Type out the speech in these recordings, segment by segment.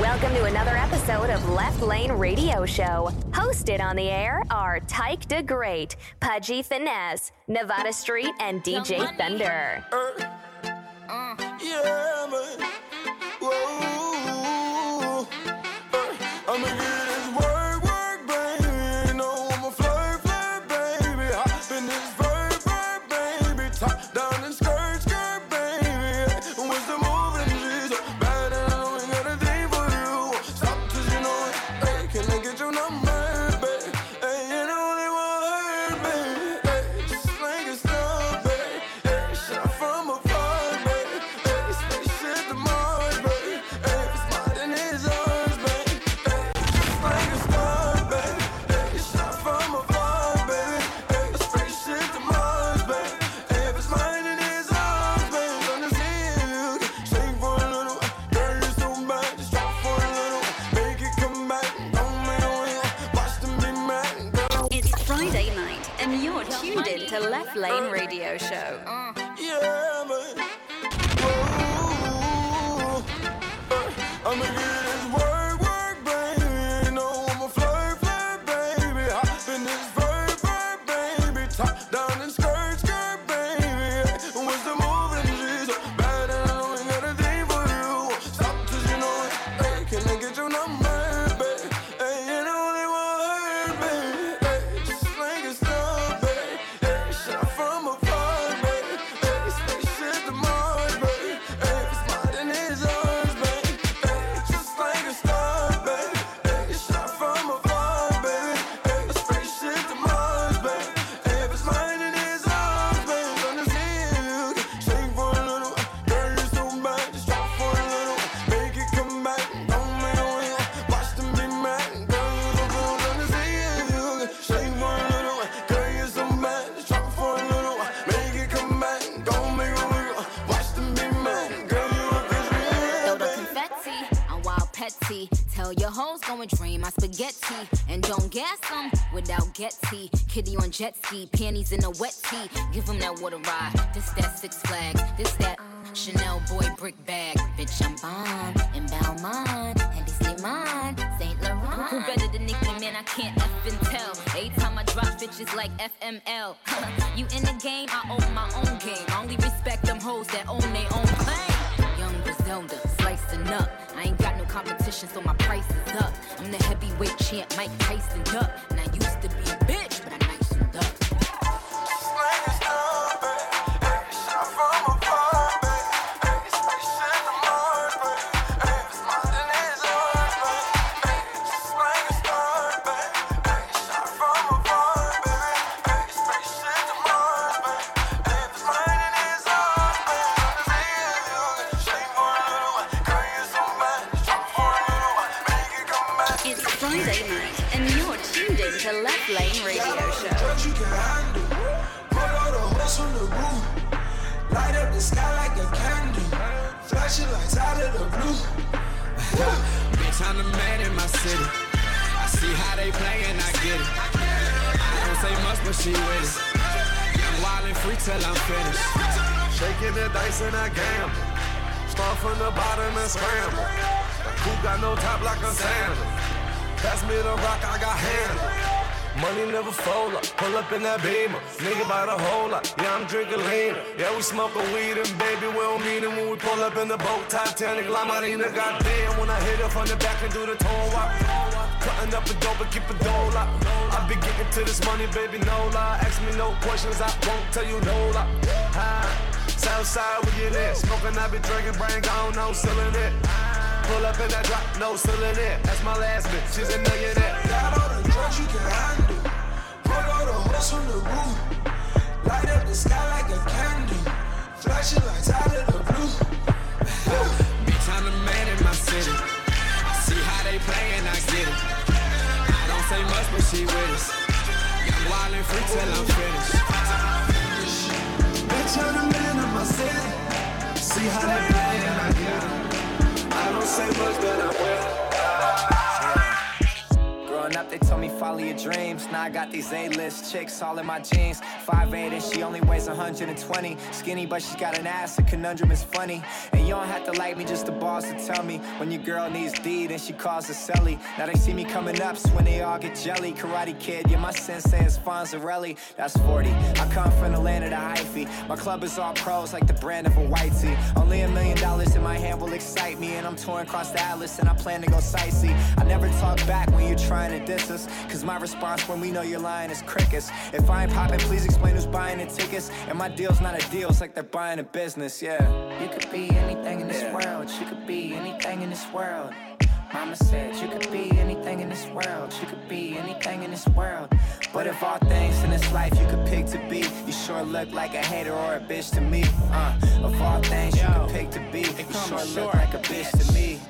Welcome to another episode of Left Lane Radio Show. Hosted on the air are Tyke the Great, Pudgy Finesse, Nevada Street, and DJ Thunder. Uh, yeah, Panties and a they playing, I get it. I don't say much, but she with it. I'm wild and free till I'm finished. Shaking the dice and I gamble. Start from the bottom and scramble. Who got no top like a sandal? Pass me the rock, I got handle. Money never fold up, pull up in that beamer. Nigga by the whole lot, yeah, I'm drinking lean. Yeah, we smoking weed and baby, we don't need it when we pull up in the boat. Titanic, La Marina, goddamn. When I hit up on the back and do the toe walk. Cutting up a dope but keep a dole. I be getting to this money, baby, no lie. Ask me no questions, I won't tell you no lie. Southside, we get it. Smoking, I be drinking, brain gone, no selling it. Pull up in that drop, no selling it. That's my last bit. she's a millionaire. Got all the drugs you can handle. Put all the hooks on the roof. Light up the sky like a candle. Flashing lights out of the blue. Be time to man in my city playing, I get it. I don't say much, but she with us. Young, wild, and free till I'm finished. Bitch, I'm the man of my city. See how they play and I get it. I don't say much, but I'm with Growing up, they told me follow your dreams. Now I got these A-list chicks all in my jeans. 5'8 and she only weighs 120. Skinny, but she's got an ass. The conundrum is funny. And you don't have to like me, just the boss to tell me. When your girl needs D, then she calls a celly. Now they see me coming up, so when they all get jelly. Karate kid, yeah, my sensei is Fonzarelli. That's 40. I come from the land of the hyphy. My club is all pros, like the brand of a white tee. Only a million dollars in my hand will excite me. And I'm touring across the Atlas, and I plan to go sightsee. I never talk back when you're trying to diss us. Cause my response when we know you're lying is crickets. If I ain't popping, please explain who's buying the tickets. And my deal's not a deal, it's like they're buying a business, yeah. You could be anything in this world, you could be anything in this world. Mama said you could be anything in this world, you could be anything in this world. But if all things in this life you could pick to be, you sure look like a hater or a bitch to me. Uh, of all things you could pick to be, you sure look like a bitch to me.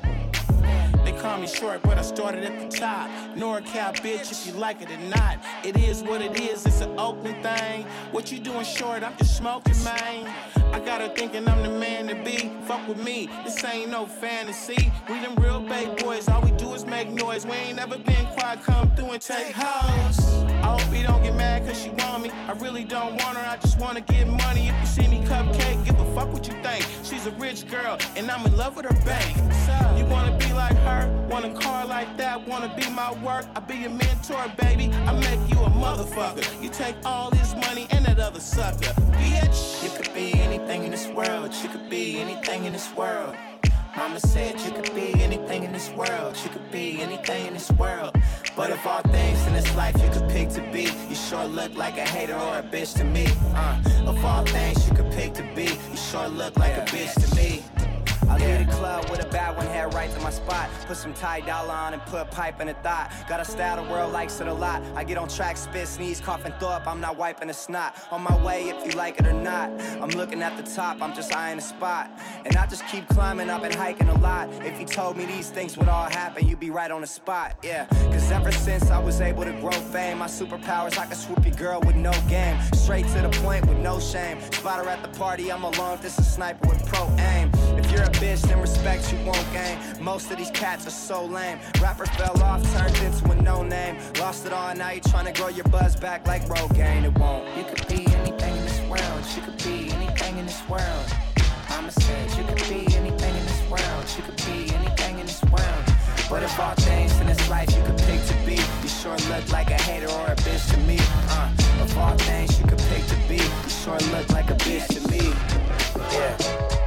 Call me short, but I started at the top. NorCal bitch, if you like it or not. It is what it is, it's an Oakland thing. What you doing short? I'm just smoking, man. I got her thinking I'm the man to be. Fuck with me, this ain't no fantasy. We them real big boys, all we do is make noise. We ain't never been quiet, come through and take hoes. I hope you don't get mad cause she want me. I really don't want her, I just wanna get money. If you see me cupcake, give a fuck what you think. She's a rich girl, and I'm in love with her bank. You wanna be like her, want a car like that, wanna be my work. I be your mentor, baby. I make you a motherfucker. You take all this money and that other sucker. Bitch, You could be anything in this world, you could be anything in this world. Mama said you could be anything in this world, you could be anything in this world. But of all things in this life you could pick to be, you sure look like a hater or a bitch to me. Uh, of all things you could pick to be, you sure look like a bitch to me. I leave the club with a bad one, head right to my spot. Put some tie dollar on and put a pipe in the thought. Got a style the world likes it a lot. I get on track, spit, sneeze, cough, and throw up. I'm not wiping the snot. On my way, if you like it or not. I'm looking at the top, I'm just eyeing the spot. And I just keep climbing up and hiking a lot. If you told me these things would all happen, you'd be right on the spot. Yeah, cause ever since I was able to grow fame, my superpowers, I can swoop your girl with no game. Straight to the point with no shame. Spot her at the party, I'm alone. This is sniper with pro aim. If you're a bitch, then respect you won't gain. Most of these cats are so lame. Rapper fell off, turned into a no name. Lost it all, now you trying to grow your buzz back like Rogaine. It won't. You could be anything in this world. You could be anything in this world. Mama said you could be anything in this world. You could be anything in this world. But if all things in this life you could pick to be, you sure look like a hater or a bitch to me. Uh, of all things you could pick to be, you sure look like a bitch to me. Yeah. Yeah.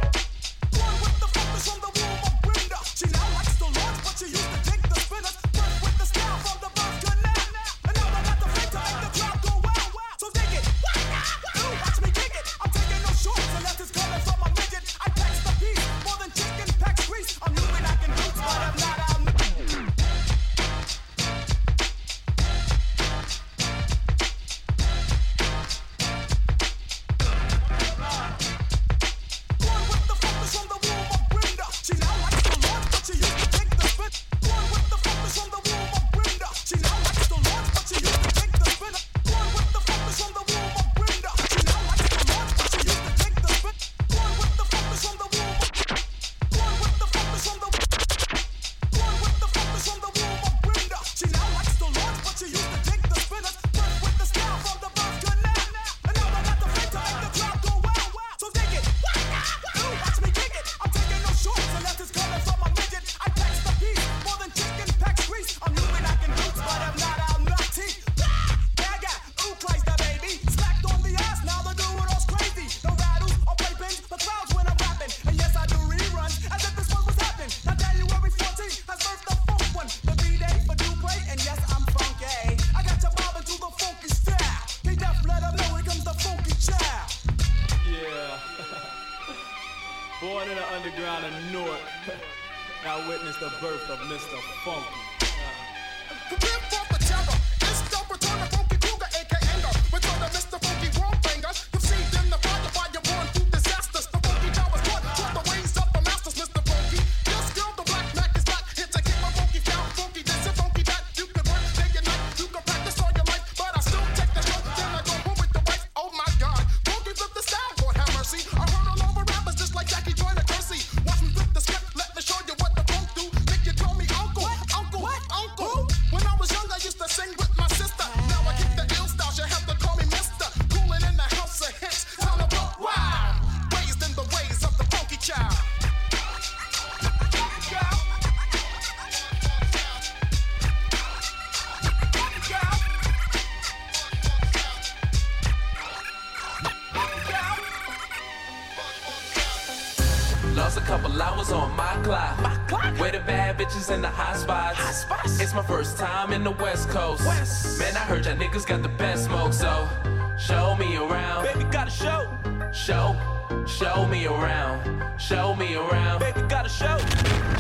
Show me around. Baby, got a show.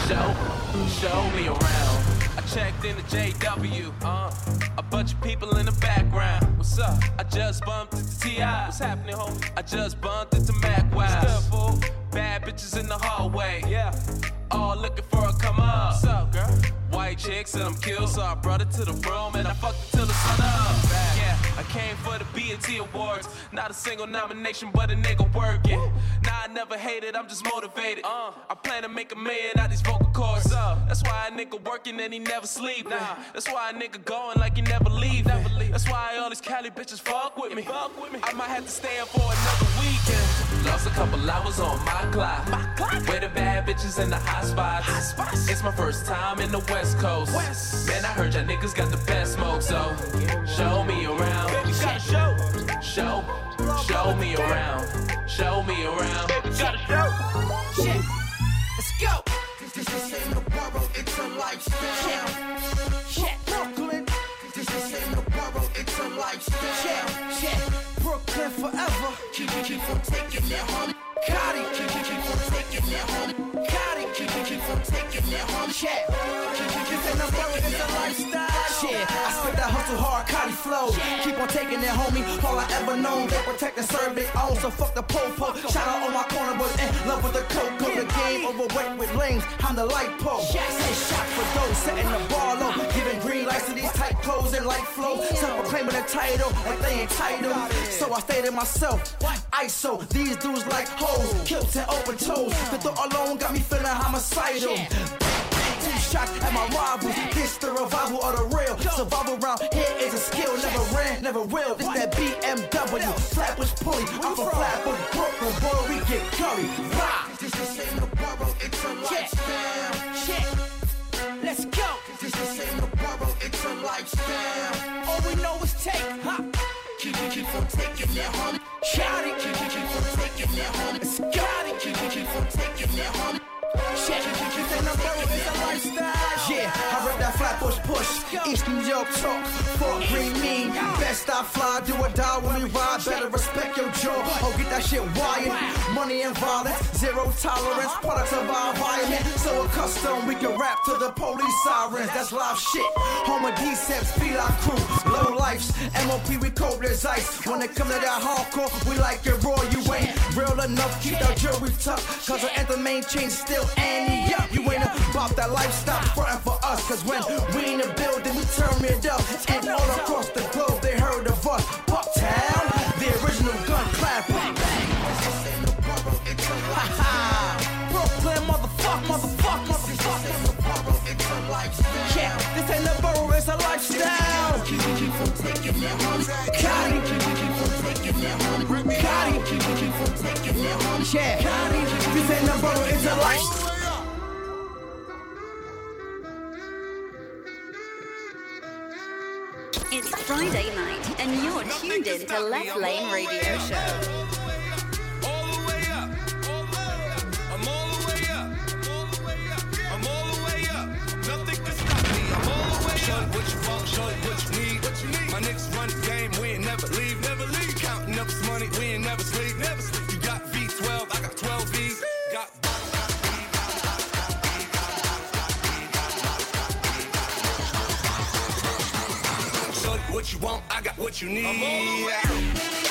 Show, show me around. I checked in the JW. Uh, a bunch of people in the background. What's up? I just bumped into Ti. What's happening, homie? I just bumped into Mac West. Bad bitches in the hallway. Yeah. All looking for a come up. What's up, girl? White chicks and I'm killed, so I brought it to the room and I fucked it till the sun up. Yeah, I came for the BET Awards. Not a single nomination, but a nigga working. Nah, I never hated, I'm just motivated. Uh, I plan to make a million out these vocal cords. That's why a nigga working and he never sleep. Nah, that's why a nigga going like he never leave. Never leave. That's why all these Cali bitches fuck with me. Fuck with me. I might have to stay up for another weekend. Lost a couple hours on my clock. My clock. Where the bad bitches and the hot spots. Hot spots. It's my first time in the West Coast. West. Man, I heard y'all niggas got the best smoke, so show me around. Baby, got a show. Show, show me around. Show me around. Baby, got a show. Shit. Let's go. This, this ain't no borough, it's a lifestyle. Shit. Brooklyn. This, this ain't no borough, it's a lifestyle. Shit. Brooklyn forever. Keep, keep, on taking that honey. Gotti. Keep, keep, keep on taking. Keep, keep, keep on. Shit. Lifestyle. Shit. I spit that hustle hard, Cotty flow. Keep on taking it, homie. All I ever known, they protect and serve their own. So fuck the po-po. Shout out all my corner boys in love with the coke. Cause the game overweight with lanes. I'm the light pole. Say shot for those, setting the bar low. Giving green lights to these tight clothes and light flow. Some proclaiming the title like they entitled. So I stay to myself. ISO, these dudes like hoes. Kilts and open toes. The thought alone got me feeling homicidal. Two shots at my rivals. This the revival of the real. Survival round here is a skill. Never ran, never will. This that BMW. Flatbush pulley. I'm from Flatbush, Brooklyn. Boy, we get curry. Rock. This, ain't no borough, it's a lifestyle. Shit. Let's go. This, ain't no borough, it's a lifestyle. All we know is take. Huh? Keep, on taking that honey. Shout it. Keep, keep, on taking that honey. Let's go. Keep, on taking that honey. Shit. Ain't no borough, it's a. Yeah, I rep that Flatbush push. East New York talk. Fort Greene mean. Best I fly, do or die when we ride. Better respect your jaw. Oh, get that shit wired. Money and violence, zero tolerance. Products of our environment. So accustomed, we can rap to the police sirens. That's live shit. Home of D-Seps, Fila crew. Low lifes, MOP, we cold as ice. When it come to that hardcore, we like it raw. You ain't real enough, keep that jewelry tough. Cause the anthem ain't changed still. And yup, you ain't about that lifestyle frontin' for us. Cause when we in the building, we turn it up. And all across the globe, us. Bucktown, the original gun ha. Brooklyn, motherfuck, motherfuck, motherfuck. Yeah, this ain't no borough, it's a lifestyle. Keep, on taking that honey. Gotti. Keep, keep on taking that honey. Gotti. Keep, keep on taking. Yeah, this ain't no borough, it's a lifestyle. It's Friday night, and you're tuned in to Left Lane Radio Show. All the way up. I'm all what you want, I got what you need.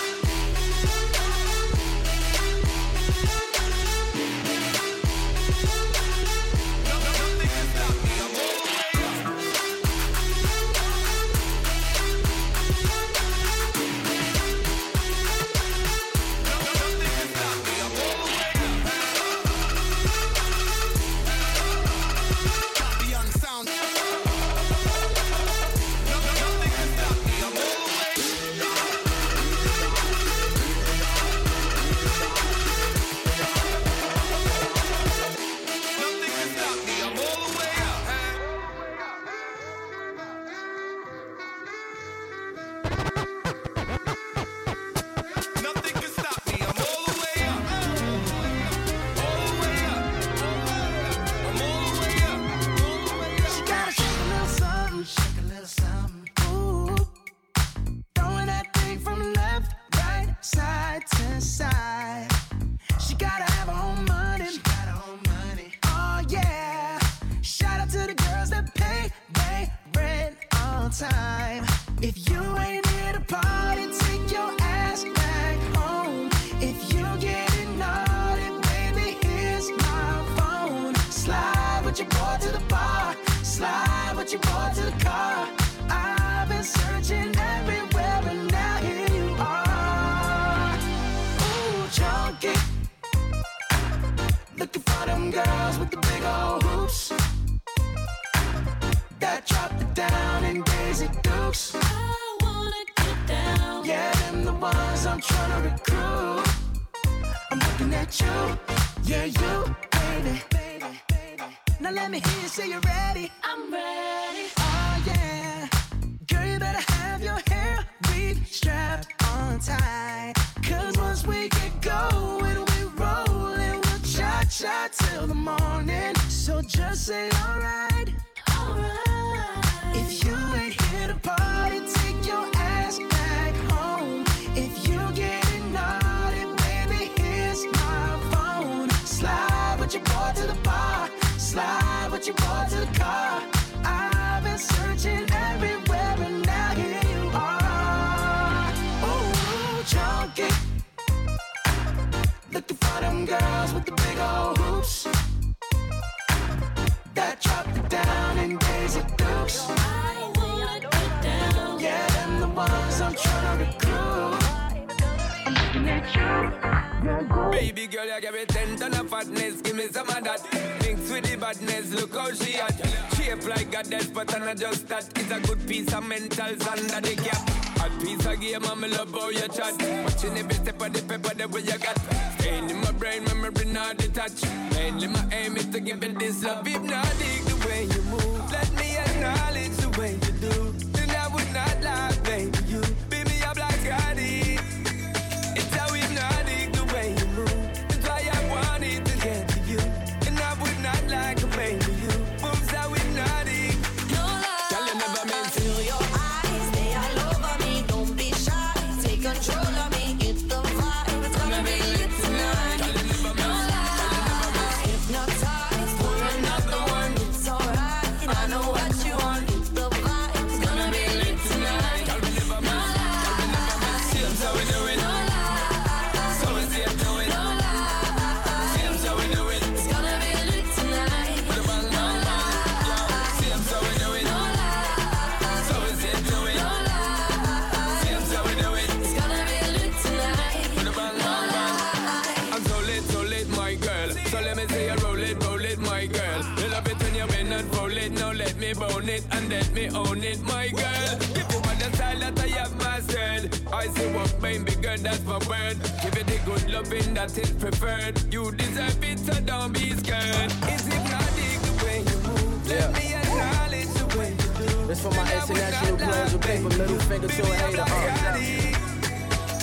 Me own it, my girl. Give you all the style that I have mastered. I say what baby girl, that's my word. Give it the good loving that is preferred. You deserve it, so don't be scared. It's hypnotic the way you move. Let Yeah. me acknowledge the way you do. This for my international players who paper middle finger to a hater. Uh.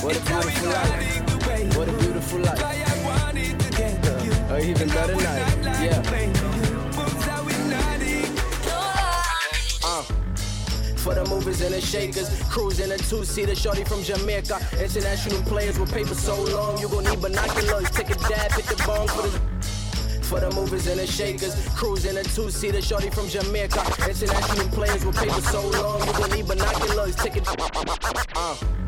What a beautiful life. What a beautiful life. Uh, even better night. Yeah. For the movers and the shakers, cruising a two-seater, shorty from Jamaica. International players with paper so long, you gon' need binoculars. Take a dab, hit the bong for the. For the movers and the shakers, cruising a two-seater, shorty from Jamaica. International players with paper so long, you gon' need binoculars. Take a. Uh.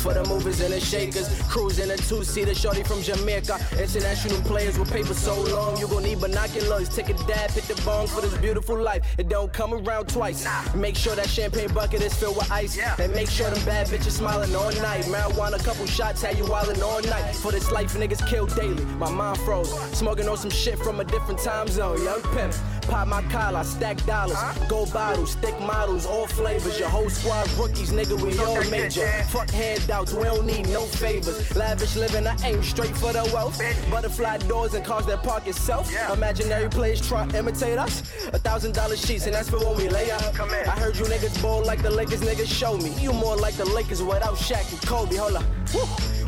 For the movers and the shakers, cruising a two-seater, shorty from Jamaica. International players with paper so long, you gon' need binoculars. Take a dab, hit the bong for this beautiful life. It don't come around twice. Make sure that champagne bucket is filled with ice, and make sure them bad bitches smiling all night. Marijuana, a couple shots, had you wildin' all night. For this life, niggas kill daily. My mind froze, smoking on some shit from a different time zone. Young pimp, pop my collar, stack dollars, gold bottles, thick models, all flavors. Your whole squad rookies, nigga, we all major. Fuck handouts, we don't need no favors. Lavish living, I aim straight for the wealth. Butterfly doors and cars that park itself. Imaginary players try to imitate us. A thousand dollar sheets, and that's for when we lay out. I heard you niggas ball like the Lakers, niggas show me. You more like the Lakers without Shaq and Kobe. Hold up. Woo.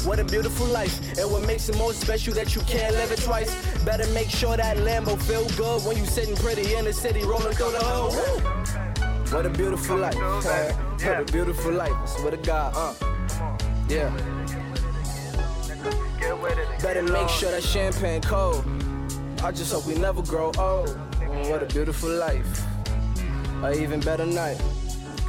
What a beautiful life. And what makes it more special that you can't live it twice. Better make sure that Lambo feel good when you sitting pretty in the city rolling through the hood. What a beautiful life. What a beautiful life. I swear to God. Uh. Yeah. Better make sure that champagne cold. I just hope we never grow old. What a beautiful life. a even better night.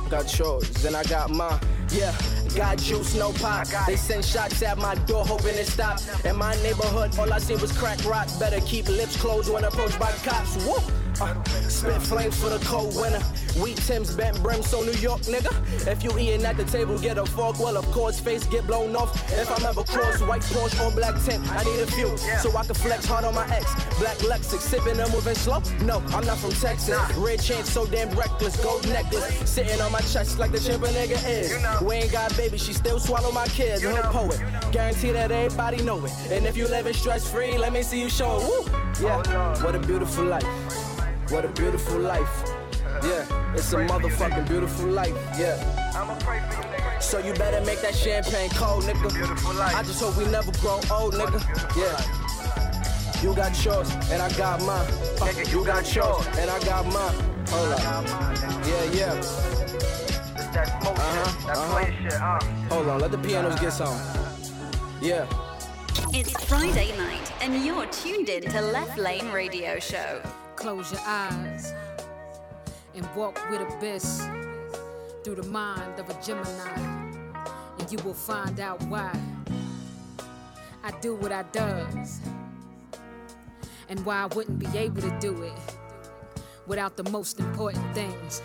Got yours, then I got mine. Yeah, got juice, no pop. They send shots at my door, hoping it stop. In my neighborhood, all I seen was crack rock. Better keep lips closed when approached by cops. Woo! Uh, spit flames for the cold winter. Wheat Tim's bent brim, so New York nigga. If you eating at the table, get a fork. Well, of course, face get blown off. If I'm ever cross, white Porsche on black tint, I need a few so I can flex hard on my ex. Black Lexus, sipping and moving slow. No, I'm not from Texas. Red chain so damn reckless, gold necklace sitting on my chest like the chimp nigga is. We ain't got baby, she still swallow my kids. Hood poet, guarantee that everybody know it. And if you living stress free, let me see you show it. Woo! Yeah, what a beautiful life. What a beautiful life. Yeah, it's a motherfucking beautiful life. Yeah. So you better make that champagne cold, nigga. I just hope we never grow old, nigga. Yeah. You got yours, and I got mine. Uh, you got yours, and I got mine. Hold up. Yeah, yeah. Uh-huh, uh-huh. Hold on, let the pianos get some. Yeah. It's Friday night, and you're tuned in to Left Lane Radio Show. Close your eyes and walk with abyss through the mind of a Gemini, and you will find out why I do what I does, and why I wouldn't be able to do it without the most important things.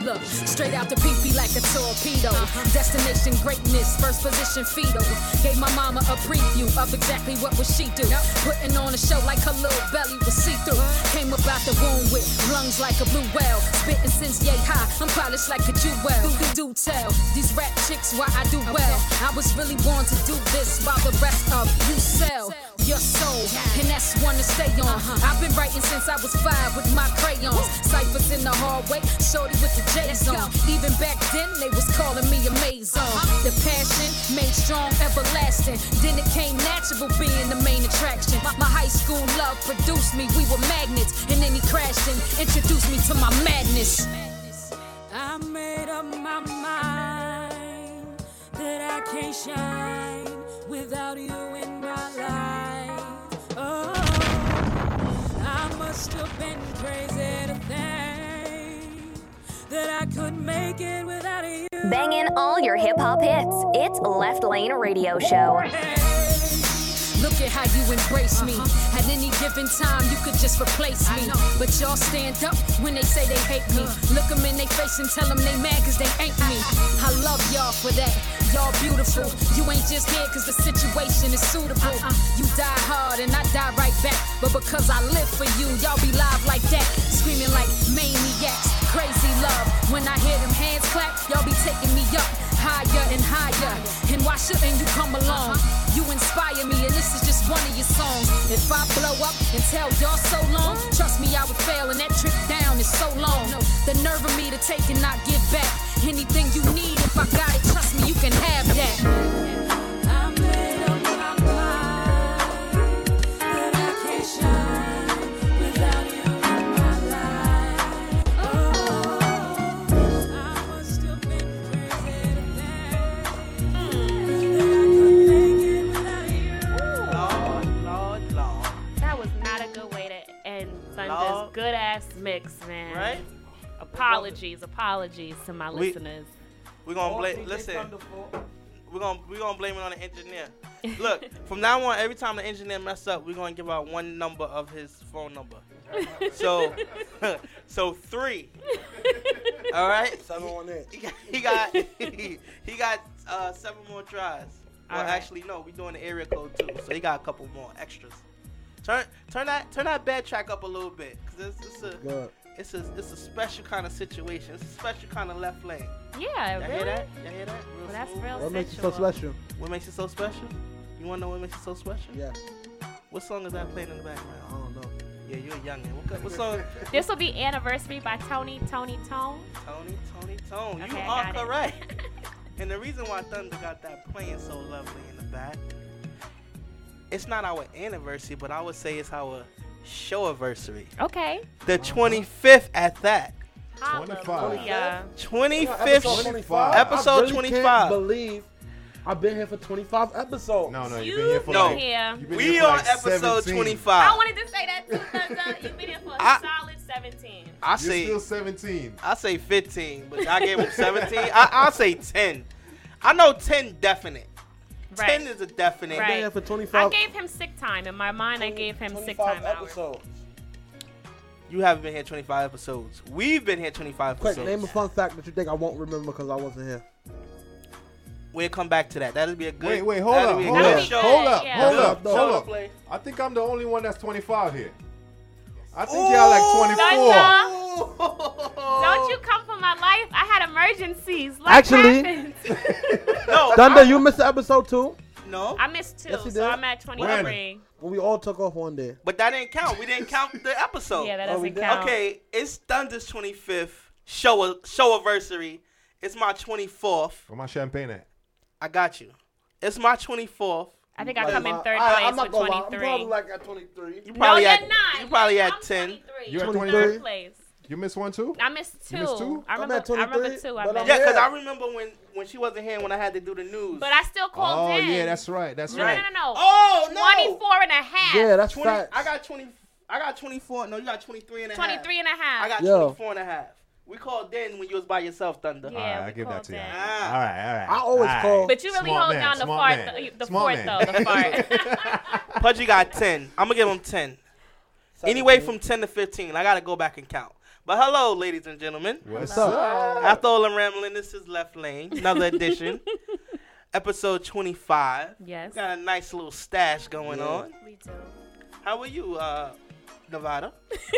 Look, straight out the PP like a torpedo. Uh-huh. Destination greatness, first position fetal. Gave my mama a preview of exactly what would she do. Putting on a show like her little belly was see through. Uh-huh. Came up out the womb with lungs like a blue whale. Spitting since yay high, I'm polished like a jewel. Do do tell these rap chicks why I do well. I was really born to do this while the rest of you sell your soul, and that's one to stay on. Uh-huh. I've been writing since I was five with my crayons. Ciphers in the hallway, shorty with the J's on. Even back then, they was calling me a maison. Uh-huh. The passion made strong, everlasting. Then it came natural being the main attraction. Uh-huh. My high school love produced me, we were magnets. And then he crashed and introduced me to my madness. I made up my mind that I can't shine without you in my life. Must have been crazy to think that I could make it without you. Banging all your hip hop hits. It's Left Lane Radio Show. Look at how you embrace me. At any given time, you could just replace me. But y'all stand up when they say they hate me. Look them in their face and tell them they mad cause they ain't me. I love y'all for that. Y'all beautiful. You ain't just here cause the situation is suitable. You die hard and I die right back. But because I live for you, y'all be live like that. Screaming like maniacs. Crazy love. When I hear them hands clap, y'all be taking me up higher and higher. And why shouldn't you come along? You inspire me, and this is just one of your songs. If I blow up and tell y'all so long, trust me, I would fail, and that trip down is so long. The nerve of me to take and not give back. Anything you need, if I got it, trust me, you can have that. I made up my mind that good ass mix, man. Right? Apologies, apologies to my We- listeners. We're gonna blame. Listen, we're gonna we're gonna blame it on the engineer. Look, from now on, every time the engineer mess up, we're gonna give out one number of his phone number. So, so three. All right. Seven on it. He got he got uh, seven more tries. Well, All right. actually, no, we're doing the area code too, so he got a couple more extras. Turn turn that turn that bed track up a little bit, cause it's, it's a Good. it's a it's a special kind of situation. It's a special kind of left lane. Yeah, Y'all really? hear that? Y'all hear that? Real Well, that's smooth. real What makes you so special? What makes it so special? You wanna know what makes it so special? Yeah. What song is that playing in the background? I don't know. Yeah, you're a youngin. What, co- what song? This will be anniversary by Tony Tony Tone. Tony, Tony, Tone. You Okay, I are got it. correct. and the reason why Thunder got that playing so lovely in the back, it's not our anniversary, but I would say it's our show anniversary. Okay. The 25th at that. Hallelujah. 25th Episode 25. Episode I really 25. Can't believe I've been here for 25 episodes. No, no, you've been here for No. like- here. you've been we here for on like episode 17. 25. I wanted to say that too, You've been here for a I- solid 17. I You're say still 17. I say 15, but I gave him 17. I, I'll say 10. I know 10 definite. Right. 10 is a definite. Right. there for I gave him sick time. In my mind, I gave him sick 25 time hours. episodes. You haven't been here 25 episodes. We've been here 25 Quick, episodes. name a fun fact that you think I won't remember because I wasn't here. We'll come back to that. That'll be a good. Wait, wait, hold that'll up, hold good up, hold up, yeah. hold up, hold up. I think I'm the only one that's 25 here. I think y'all like 24. Thunder, don't you come for my life? I had emergencies. Life Actually- No, Thunder, you missed the episode two no. I missed two, Yes, you so did. I'm at 23. when we all took off one day. But that didn't count. We didn't count the episode. Yeah, that Oh, doesn't did? count. Okay, it's Thunder's 25th show show anniversary. It's my 24th. Where my champagne at? I got you. It's my 24th. I think I come in third I- place I'm not with gonna lie, I'm probably like at 23. You no, probably you're not. you probably I'm at 10. You're at 23? 23? Third place. You missed one too? I missed two. You missed two? I I'm remember. at I remember two. I missed. Yeah, because I remember when when she wasn't here when I had to do the news. But I still called Oh, in. yeah, that's right. That's no, right. no, no, no. Oh, no. 24 and a half. Yeah, that's 20, facts. I got 20. I got 24. No, you got 23 and a half. 23 and a half. I got Yo. 24 and a half. We called then when you was by yourself, Thunder. Yeah. all right, we I give that to you. that. Ah. All right, all right. I always all right. call- But you really Smart hold man, down the smart fart, man. the, the Smart fourth man. though, the fart. Pudgy got 10. I'm going to give him 10. Anyway, from 10 to 15. I got to go back and count. But hello, ladies and gentlemen. What's up? up? After all the rambling, this is Left Lane, another edition. Episode 25. yes. Got a nice little stash going Yeah. on. Me too. How are you, uh, Nevada?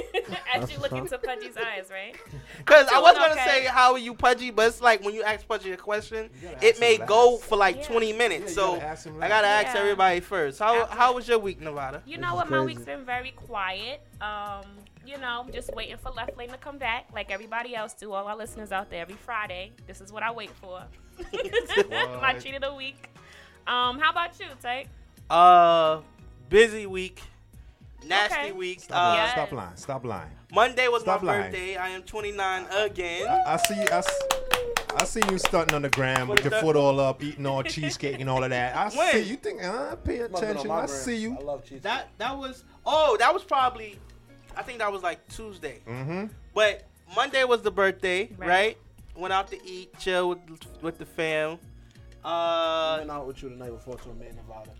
As you look into Pudgy's eyes, right? Because I was gonna okay. say how are you, Pudgy, but it's like when you ask Pudgy a question, it may go last. for like Yeah. 20 minutes. Yeah, so gotta I gotta last. ask Yeah. everybody first. How After- how was your week, Nevada? You know is what? My week's been very quiet. Um, you know, just waiting for Left Lane to come back, like everybody else do. All our listeners out there, every Friday, this is what I wait for. My treat of the week. Um, how about you, Tate? Uh, busy week, nasty Okay. week. Stop, Uh, lying. Stop lying. Stop lying. Monday was Stop my lying. birthday. I am 29 again. I see. I, see you stunting on the gram with your foot all up, eating all cheesecake and all of that. I When? see you think. Uh, pay Must've been on attention. I see you. I love cheese. That that was oh that was probably, I think that was like Tuesday. Mm-hmm. But Monday was the birthday, right? Right. Went out to eat, chill with with the fam. I Uh, went out with you the night before to a man Nevada.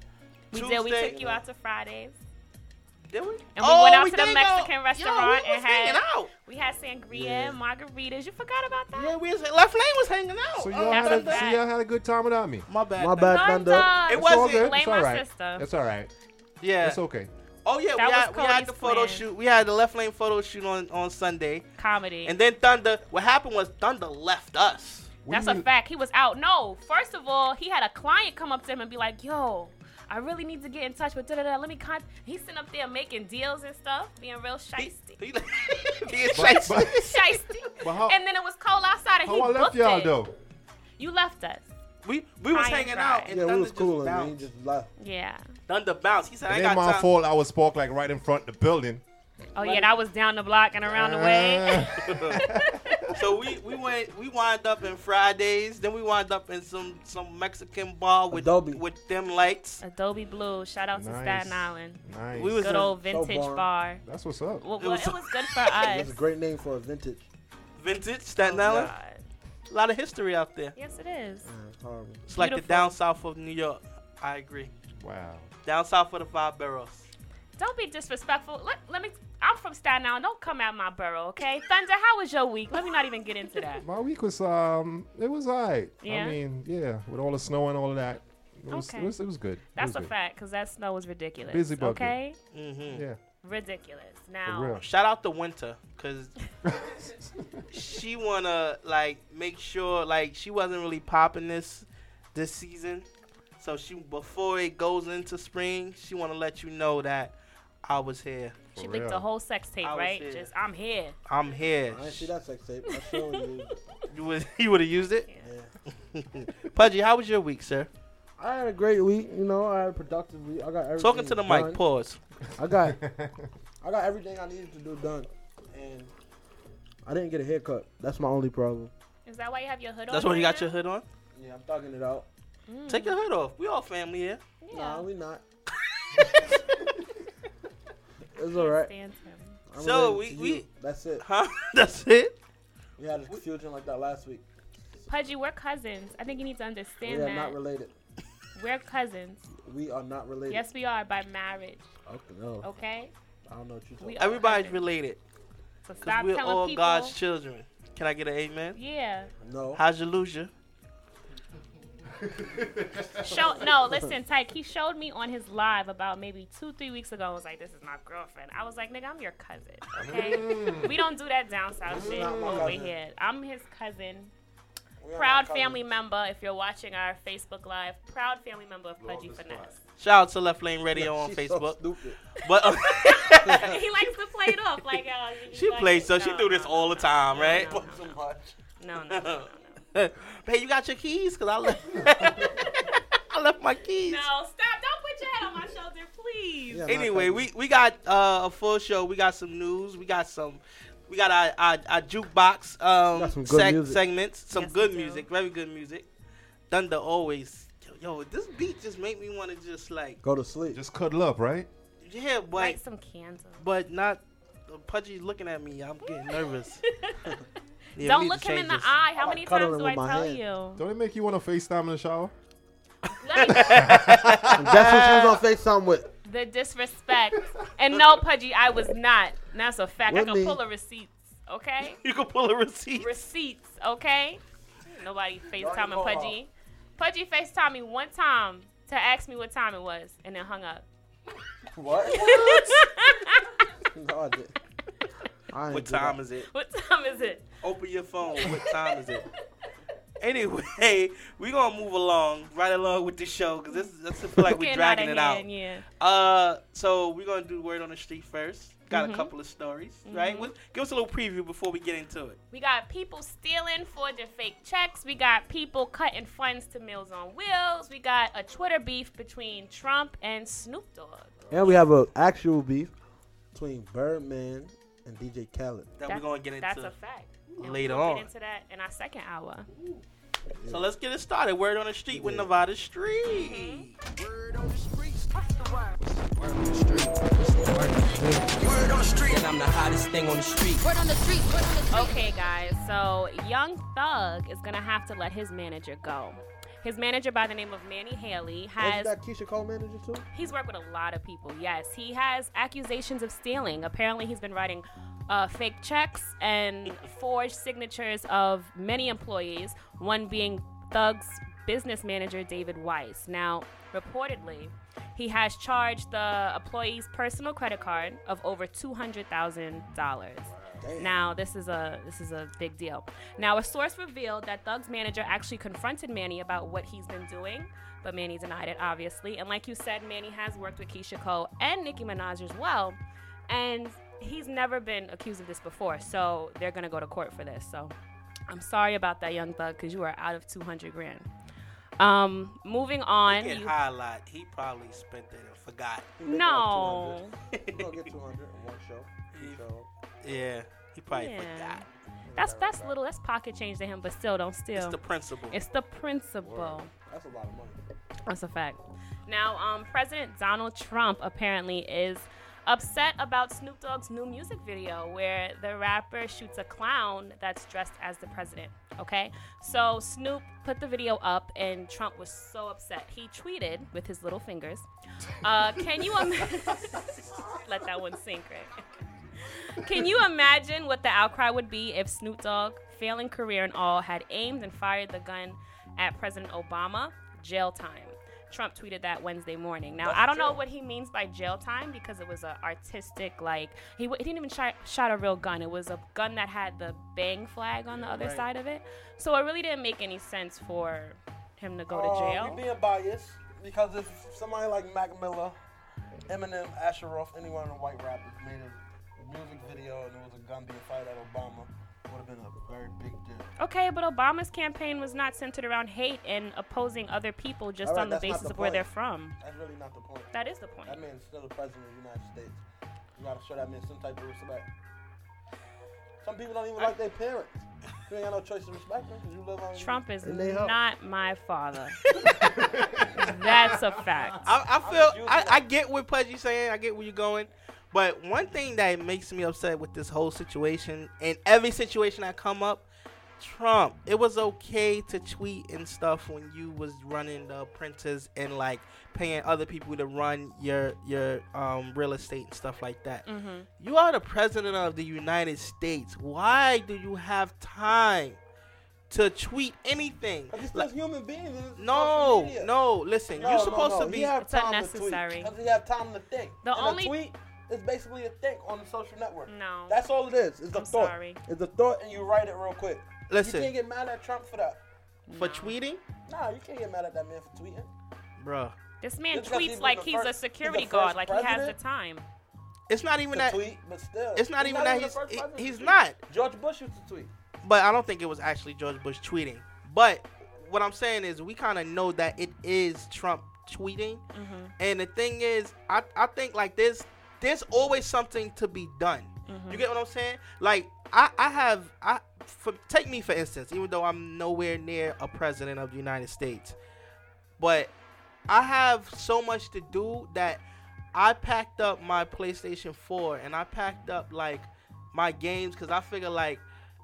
We did. We took you out to Fridays, did we? and we went oh, out to the did go- Mexican Yo, restaurant we and hanging had out. we had sangria Yeah. and margaritas. You forgot about that? Yeah, we was Left Lane was hanging out. So Oh, y'all That's had a a, so y'all had a good time without me. my bad. My bad, Thunder. Thunder. It It's all wasn't- good. Blame It's all right. my sister. It's all right. Yeah. It's okay. Oh yeah, That we was had, we had the photo plan. shoot. We had the Left Lane photo shoot on on Sunday, Comedy. and then Thunder. What happened was Thunder left us. What That's a mean- fact. He was out. No, first of all, he had a client come up to him and be like, "Yo, I really need to get in touch with da da da. Let me con." He's sitting up there making deals and stuff, being real shisty, He, he is But- but- shisty. But how- and then it was cold outside, and How he I left booked y'all it. though? You left us. We we was High and hanging out, and Yeah, we was cool, just and he bounced. just left. Yeah. Thunder bounced. He said, It "I ain't ain't got my fault. I was parked like right in front of the building. Oh yeah, that was down the block and around the way. so we we went we wind up in Fridays, then we wind up in some some Mexican bar with Adobe. with them lights. Adobe Blue. Shout out to Nice. Staten Island. Nice. We was Good in old vintage boring. bar. That's what's up. Well, It well, was- it was good for That's us. a great name for a vintage. vintage Staten Oh, Island. God. A lot of history out there. Yes, it is. Yeah, it's horrible. It's like the Beautiful. down south of New York. I agree. Wow. Down south of the five boroughs. Don't be disrespectful. Let, let me. I'm from Staten Island. Don't come at my borough, okay? Thunder, how was your week? Let me not even get into that. My week was um, it was alright. Yeah? I mean, yeah, with all the snow and all of that, it was Okay. it was, it was good. That's was a good. fact, because that snow was ridiculous. Busy bucket. Okay? Mm-hmm. Yeah. Ridiculous. For Now, real. Shout out to Winter, cause she wanna like make sure like she wasn't really popping this this season. So she before it goes into spring, she wanna let you know that I was here. she For leaked real. a whole sex tape, I right? here. Just, I'm here. I'm here. I didn't see that sex tape. I sure you. You would you would have used it? Yeah. Pudgy, how was your week, sir? I had a great week. You know, I had a productive week. I got everything Talking to the done. mic, pause. I got, I got everything I needed to do done, and I didn't get a haircut. That's my only problem. Is that why you have your hood on? That's why you right got your hood on? Yeah, I'm thugging it out. Mm. Take your hood off. We all family here. Yeah. Nah, we not. Can't It's alright. him. I'm So we, we that's it. huh? That's it. We had a confusion like that last week. Pudgy, we're cousins. I think you need to understand We understand are that. not related. we're cousins. We are not related. Yes, we are by marriage. Okay, no. Okay. I don't know what you're talking We about. Everybody's related. So 'Cause stop we're telling all people. God's children. Can I get an amen? Yeah. No. How's your loser? Show no, listen, Tyke. He showed me on his live about maybe two, three weeks ago. I was like, "This is my girlfriend." I was like, "Nigga, I'm your cousin." Okay, Mm. we don't do that down south This shit over here. I'm his cousin, We proud not family member. If you're watching our Facebook live, proud family member of Pudgy Finesse. Shout out to Left Lane Radio Yeah, on she's so Facebook. stupid. But he likes to play it off like uh, she like, plays so she no, do this no, all the time, right? no, no, no, no, no. hey, you got your keys? Cause I left. I left my keys. No, stop! Don't put your head on my shoulder, please. anyway, we we got uh, a full show. We got some news. We got some. We got our our, our jukebox um Got some good seg- music. segments. Some Yes, good music. Very good music. Thunder always. Yo, yo, this beat just make me want to just like Go to sleep. Just cuddle up, right? yeah, but Light some candles. but not. Pudgy's looking at me. I'm getting nervous. Yeah, Don't look him in change the this. eye. How many like cuddling times do I tell hand. you? Don't it make you want to FaceTime in the shower? Let me- And guess who she was on FaceTime with? the disrespect. And no, Pudgy, I was not. That's a fact. I can me. pull a receipts. Okay. You can pull a receipt. Receipts. Okay. Nobody FaceTiming call Pudgy. Pudgy FaceTime me one time to ask me what time it was, and then hung up. What? no, I didn't. I ain't What time is it? What time is it? Open your phone. What time is it? Anyway, we gonna move along right along with the show because this is, this feel like we're dragging outta it out. Yeah. Uh, so we're gonna do word on the street first. Got Mhm. a couple of stories, right? Mhm. What- Give us a little preview before we get into it. We got people stealing forging fake checks. We got people cutting funds to Meals on Wheels. We got a Twitter beef between Trump and Snoop Dogg. And we have an actual beef between Birdman and DJ Khaled. That we're gonna get into That's a fact. And later we'll on. get into that in our second hour. So let's get it started. Word on the street with Nevada Street. Word on the street. And I'm the hottest thing on the street. Word on the street, word on the street. Okay, guys. So Young Thug is gonna have to let his manager go. His manager by the name of Manny Halley Wasn't has that Keyshia Cole manager too? He's worked with a lot of people. Yes, he has accusations of stealing. Apparently, he's been writing uh, fake checks and forged signatures of many employees. One being Thug's business manager David Weiss. Now, reportedly, he has charged the employee's personal credit card of over two hundred thousand dollars. Now this is a this is a big deal. Now a source revealed that Thug's manager actually confronted Manny about what he's been doing, but Manny denied it, obviously. And like you said, Manny has worked with Keyshia Cole and Nicki Minaj as well, and he's never been accused of this before. So they're gonna go to court for this. So I'm sorry about that, young Thug, because you are out of 200 grand. Um, moving on. He get you- high a lot. He probably spent it and forgot. no. You gonna get 200 in one show. Two show. Yeah, he probably Yeah. forgot. That's that's little. That's pocket change to him, but still, don't steal. It's the principle. It's the principle. That's a lot of money. That's a fact. Now, um, President Donald Trump apparently is upset about Snoop Dogg's new music video where the rapper shoots a clown that's dressed as the president. Okay? So Snoop put the video up and Trump was so upset. He tweeted with his little fingers, uh, Can you imagine? Let that one sink, right? Can you imagine what the outcry would be if Snoop Dogg, failing career and all, had aimed and fired the gun at President Obama? Jail time. Trump tweeted that Wednesday morning. Now That's I don't know what he means by jail time because it was an artistic, like he, w- he didn't even shot, shot a real gun. It was a gun that had the bang flag on the other Right. side of it. So it really didn't make any sense for him to go to Uh, jail. We being biased because if somebody like Mac Miller, Eminem, Asher Roth, any one the white rappers made a music video and there was a gun being fired at Obama, it would have been a very big deal. Okay, but Obama's campaign was not centered around hate and opposing other people just All right, on the basis the of where they're from. That's really not the point. That is the point. That man's still the president of the United States. You gotta show that man some type of respect. Some people don't even like their parents. You ain't got no choice to respect them because you live on. Trump is in their house. not my father. That's a fact. I, I feel I, I get what Pudgy's saying. I get where you're going, But one thing that makes me upset with this whole situation, and every situation that come up, Trump, it was okay to tweet and stuff when you was running the printers and like paying other people to run your your um, real estate and stuff like that. Mhm. You are the president of the United States. Why do you have time to tweet anything? Because he's human beings. it's No, media. no. Listen, No, you're supposed no. to be. He have It's time to unnecessary. tweet. Because he have time to think. The and only- a tweet is basically a think on the social network. No. That's all it is. It's the I'm thought. sorry. It's a thought, and you write it real quick. Listen. You can't get mad at Trump for that. For tweeting, Nah, you can't get mad at that man for tweeting. bruh. This man Just 'cause tweets was like the he's a security he's guard, first like he has the time. It's not even To that. tweet, but still. It's not He's even that the he's he, he's not. George Bush used to tweet. But I don't think it was actually George Bush tweeting. But what I'm saying is we kind of know that it is Trump tweeting. Mm-hmm. And the thing is, I, I think like there's there's always something to be done. Mm-hmm. You get what I'm saying? Like I I have I for, take me for instance, even though I'm nowhere near a president of the United States, but I have so much to do that I packed up my PlayStation 4 and I packed up like my games because I figure like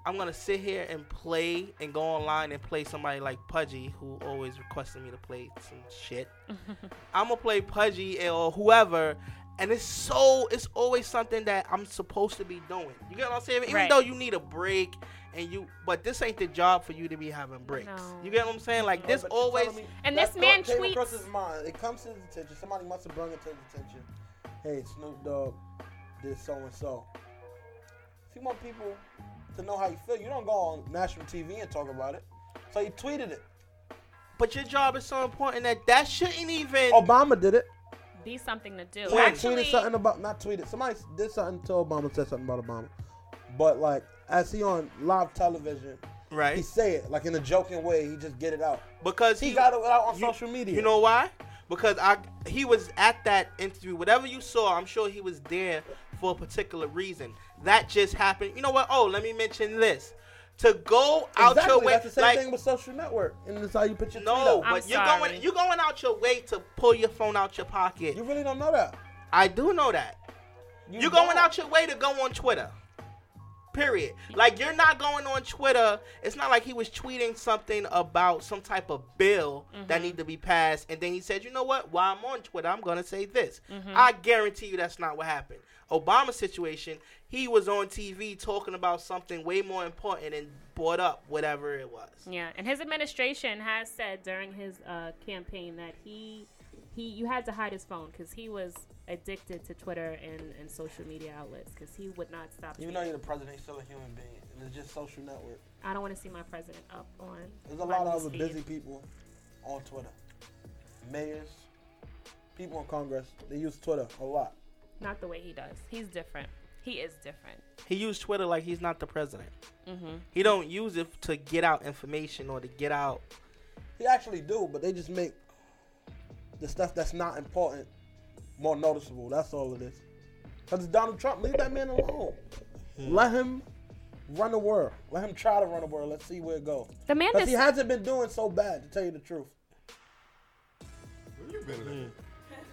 I'm gonna sit here and play and go online and play somebody like Pudgy who always requested me to play some shit. I'm gonna play Pudgy or whoever, and it's so it's always something that I'm supposed to be doing. You get what I'm saying? Even Right. though you need a break and you, but this ain't the job for you to be having breaks. No. You get what I'm saying? Like No, this always me, and this man thought tweets- across his mind. It comes to his attention. Somebody must have brought it to his attention. Hey, Snoop Dogg did so and so. If you want people to know how you feel, you don't go on national TV and talk about it. So he tweeted it. But your job is so important that that shouldn't even. Obama did it. Be something to do. Someone Actually, tweeted something about not tweeted. Somebody did something to Obama, said something about Obama. But like as he on live television, Right. he say it like in a joking way. He just get it out. because He got it out on you- social media. You know why? Because I he was at that interview. Whatever you saw, I'm sure he was there for a particular reason. That just happened. You know what? Oh, let me mention this. To go out exactly. your way, That's the same like thing with social network, and that's how you put your tweet no, out. I'm but you're sorry. going you're going out your way to pull your phone out your pocket. You really don't know that. I do know that. You You are going don't. out your way to go on Twitter. Period. Like you're not going on Twitter. It's not like he was tweeting something about some type of bill that mm-hmm. need to be passed, and then he said, "You know what? While I'm on Twitter, I'm gonna say this." Mm-hmm. I guarantee you that's not what happened. Obama situation, he was on TV talking about something way more important and brought up whatever it was. Yeah, and his administration has said during his uh, campaign that he he you had to hide his phone because he was addicted to Twitter and, and social media outlets because he would not stop. Even though you're the president, you're still a human being, and it's just social network. I don't want to see my president up on. There's a lot of other busy people on Twitter. Mayors, people in Congress, they use Twitter a lot. Not the way he does. He's different. He is different. He used Twitter like he's not the president. Mm-hmm. He don't use it to get out information or to get out. He actually do, but they just make the stuff that's not important more noticeable. That's all it is. Because it's Donald Trump. Leave that man alone. Let him run the world. Let him try to run the world. Let's see where it goes. The man Because he hasn't been doing so bad, to tell you the truth. Where you been at?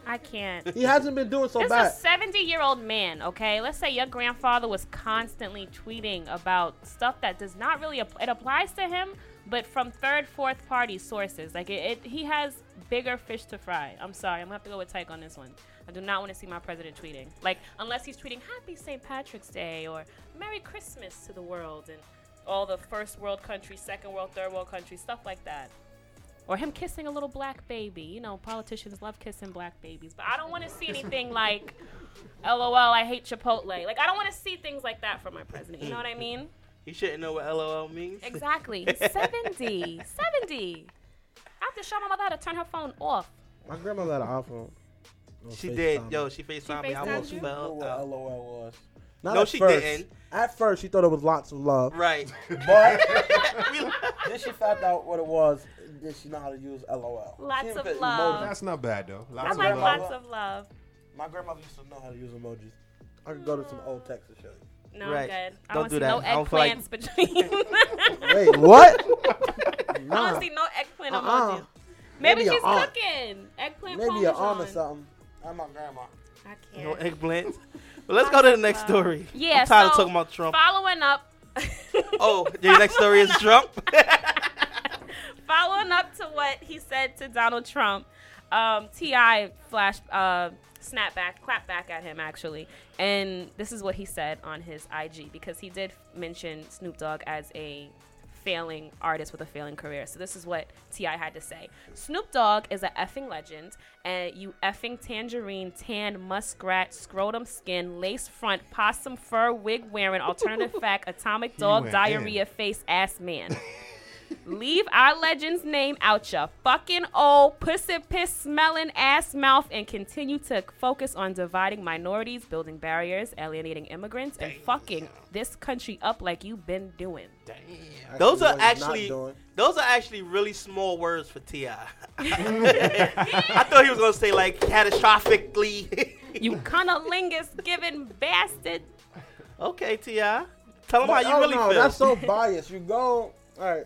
I can't. He hasn't been doing so This bad. is a 70 year old man, okay? Let's say your grandfather was constantly tweeting about stuff that does not really, app- it applies to him, but from third, fourth party sources. Like, it, it, he has bigger fish to fry. I'm sorry, I'm gonna have to go with Tyke on this one. I do not want to see my president tweeting. Like, unless he's tweeting Happy St. Patrick's Day or Merry Christmas to the world and all the first world countries, second world, third world countries, stuff like that. Or him kissing a little black baby. You know, politicians love kissing black babies. But I don't want to see anything like, LOL, I hate Chipotle. Like, I don't want to see things like that from my president. You know what I mean? He shouldn't know what LOL means. Exactly. He's 70. 70. I have to show my mother how to turn her phone off. My grandmother had an iPhone. She FaceTime. did. Yo, she FaceTimed me. I FaceTimed almost you? Knew fell what out. LOL was. Not No, she first. didn't. At first, she thought it was lots of love. Right. But then she found out what it was. Then she know how to use LOL. Lots of even put love. That's not bad though. I Lots like of love. lots of love. My grandmother used to know how to use emojis. I could go to some old texts and show you. No, Right. I'm good. I Don't don't do see that. no I don't feel like- eggplants between. Wait, what? I don't see no eggplant Uh-uh. emojis. Maybe, Maybe she's aunt. cooking. Eggplant Maybe your parmesan. aunt or something. I'm my grandma. I can't. No eggplants. But let's go to the next story. Yeah, I'm tired of so talking about Trump. Following up, Oh, your next story is Trump. Following up to what he said to Donald Trump, um, T.I. flash uh, snap back, clap back at him actually, and this is what he said on his IG because he did mention Snoop Dogg as a failing artist with a failing career. So this is what T.I. had to say: Snoop Dogg is a effing legend, and you effing tangerine, tan, muskrat, scrotum skin, lace front, possum fur, wig wearing, alternative fact, atomic dog, diarrhea face ass man. Leave our legend's name out your fucking old pussy piss smelling ass mouth and continue to focus on dividing minorities, building barriers, alienating immigrants, and fucking this country up like you've been doing. Damn. Those are what he's not actually those are actually really small words for Ti. I thought he was gonna say like catastrophically. You cunnilingus giving bastard. okay, Ti. Tell him how But, you oh, really no, feel. That's so biased. You go, all right.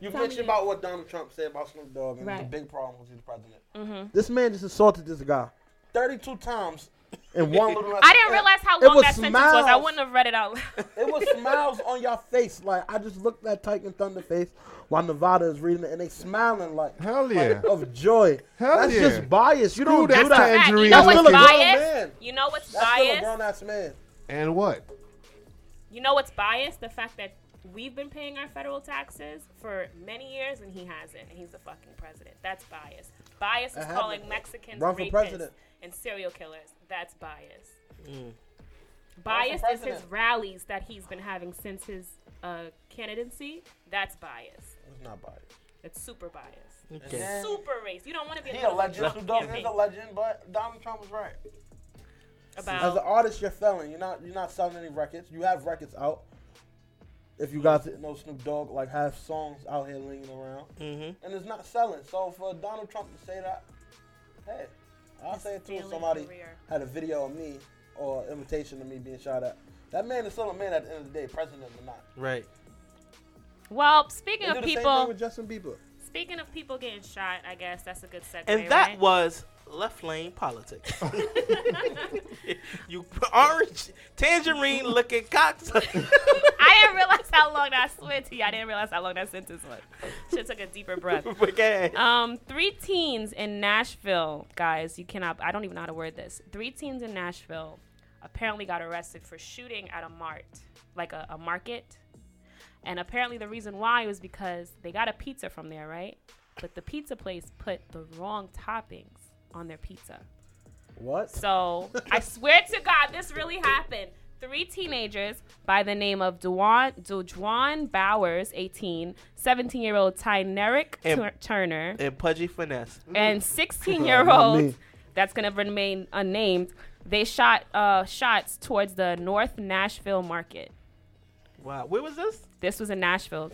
You Tell mentioned me. about what Donald Trump said about Snoop Dogg and the big problem was he's president. Mhm. This man just assaulted this guy 32 times in one little. I didn't realize how It long was that sentence was. I smiles. wouldn't have read it out loud. It was smiles on your face. Like I just looked at Titan Thunder face while Nevada is reading it, and they smiling like Hell yeah. of joy. Hell That's yeah. just bias. You Screw don't do that that. tangerine You know what's Still a grown biased? man. You know what's That's still a biased? grown ass man. And what? You know what's biased? The fact that we've been paying our federal taxes for many years and he hasn't, and he's the fucking president. That's bias. Bias is calling Mexicans Run for rapists president. and serial killers. That's bias. Mm. Bias is his rallies that he's been having since his uh, candidacy. That's bias. It's not bias. It's super bias. Okay. It's super race. You don't want to be He a a legend. Trump Snoop Dogg is a legend, but Donald Trump was right. About As an artist, you're failing. You're not. You're not selling any records. You have records out. If you guys didn't know, Snoop Dogg like have songs out here lingering around, Mm-hmm. and it's not selling. So for Donald Trump to say that, hey, I'll say it too. If somebody career. had a video of me or invitation of me being shot at. That man is still a man at the end of the day, president or not. Right. well, speaking do of the same people, thing with Justin Bieber. speaking of people getting shot, I guess that's a good segue. And that right? was left lane politics. you orange tangerine looking cocks. I didn't realize how long that. Swear to you, I didn't realize how long that sentence was. Should took a deeper breath. Okay. Um, three teens in Nashville, guys. You cannot. I don't even know how to word this. Three teens in Nashville apparently got arrested for shooting at a mart, like a, a market. And apparently, the reason why was because they got a pizza from there, right? But the pizza place put the wrong toppings on their pizza. What? So I swear to God, this really happened. Three teenagers by the name of Dewan, Dejuan Bowers, 18, 17 year old Tyneric And- Tur- Turner, and pudgy finesse. and 16 year old that's going to remain unnamed. They shot uh, shots towards the North Nashville market. Wow. Where was this? This was in Nashville.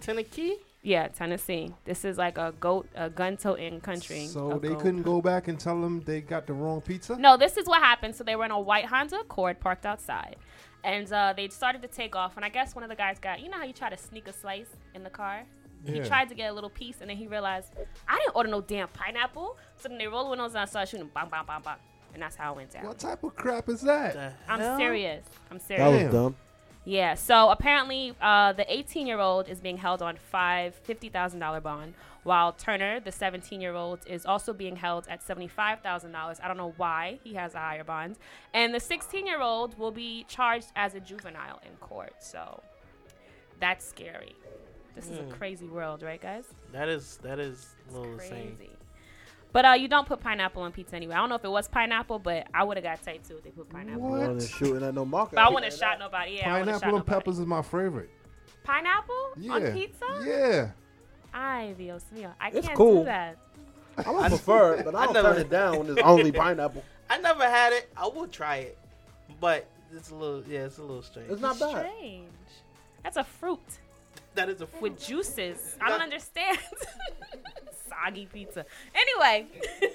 Tennessee. Yeah, Tennessee. This is like a goat, a gun toting country. So they goat. couldn't go back and tell them they got the wrong pizza? No, this is what happened. So they were in a white Honda Accord parked outside. And uh, they started to take off. And I guess one of the guys got, you know how you try to sneak a slice in the car? He tried to get a little piece and then he realized, I didn't order no damn pineapple. So then they rolled the windows down and started shooting. Bang, bang, bang, bang. And that's how it went down. What type of crap is that? I'm serious. I'm serious. That serious. was dumb. Yeah. So apparently, uh, the 18 year old is being held on five fifty thousand dollar bond, while Turner, the 17 year old, is also being held at seventy five thousand dollars. I don't know why he has a higher bond, and the 16 year old will be charged as a juvenile in court. So that's scary. This is Hmm. a crazy world, right, guys? That is that is a little insane. Crazy. But uh, you don't put pineapple on pizza anyway. I don't know if it was pineapple, but I would have got tight too if they put pineapple. What? Well, they're shooting at no market. But I wouldn't have shot nobody. Yeah, I wouldn't have shot Pineapple and nobody. peppers is my favorite. Pineapple Yeah. on pizza? Yeah. Ay, Dios mío. I It's can't cool. do that. I would prefer it, but I I don't never- turn it down when there's only pineapple. I never had it. I will try it, but it's a little yeah, it's a little strange. It's not bad. Strange. That's a fruit That is a fruit. with juices. I don't understand. Soggy pizza. Anyway,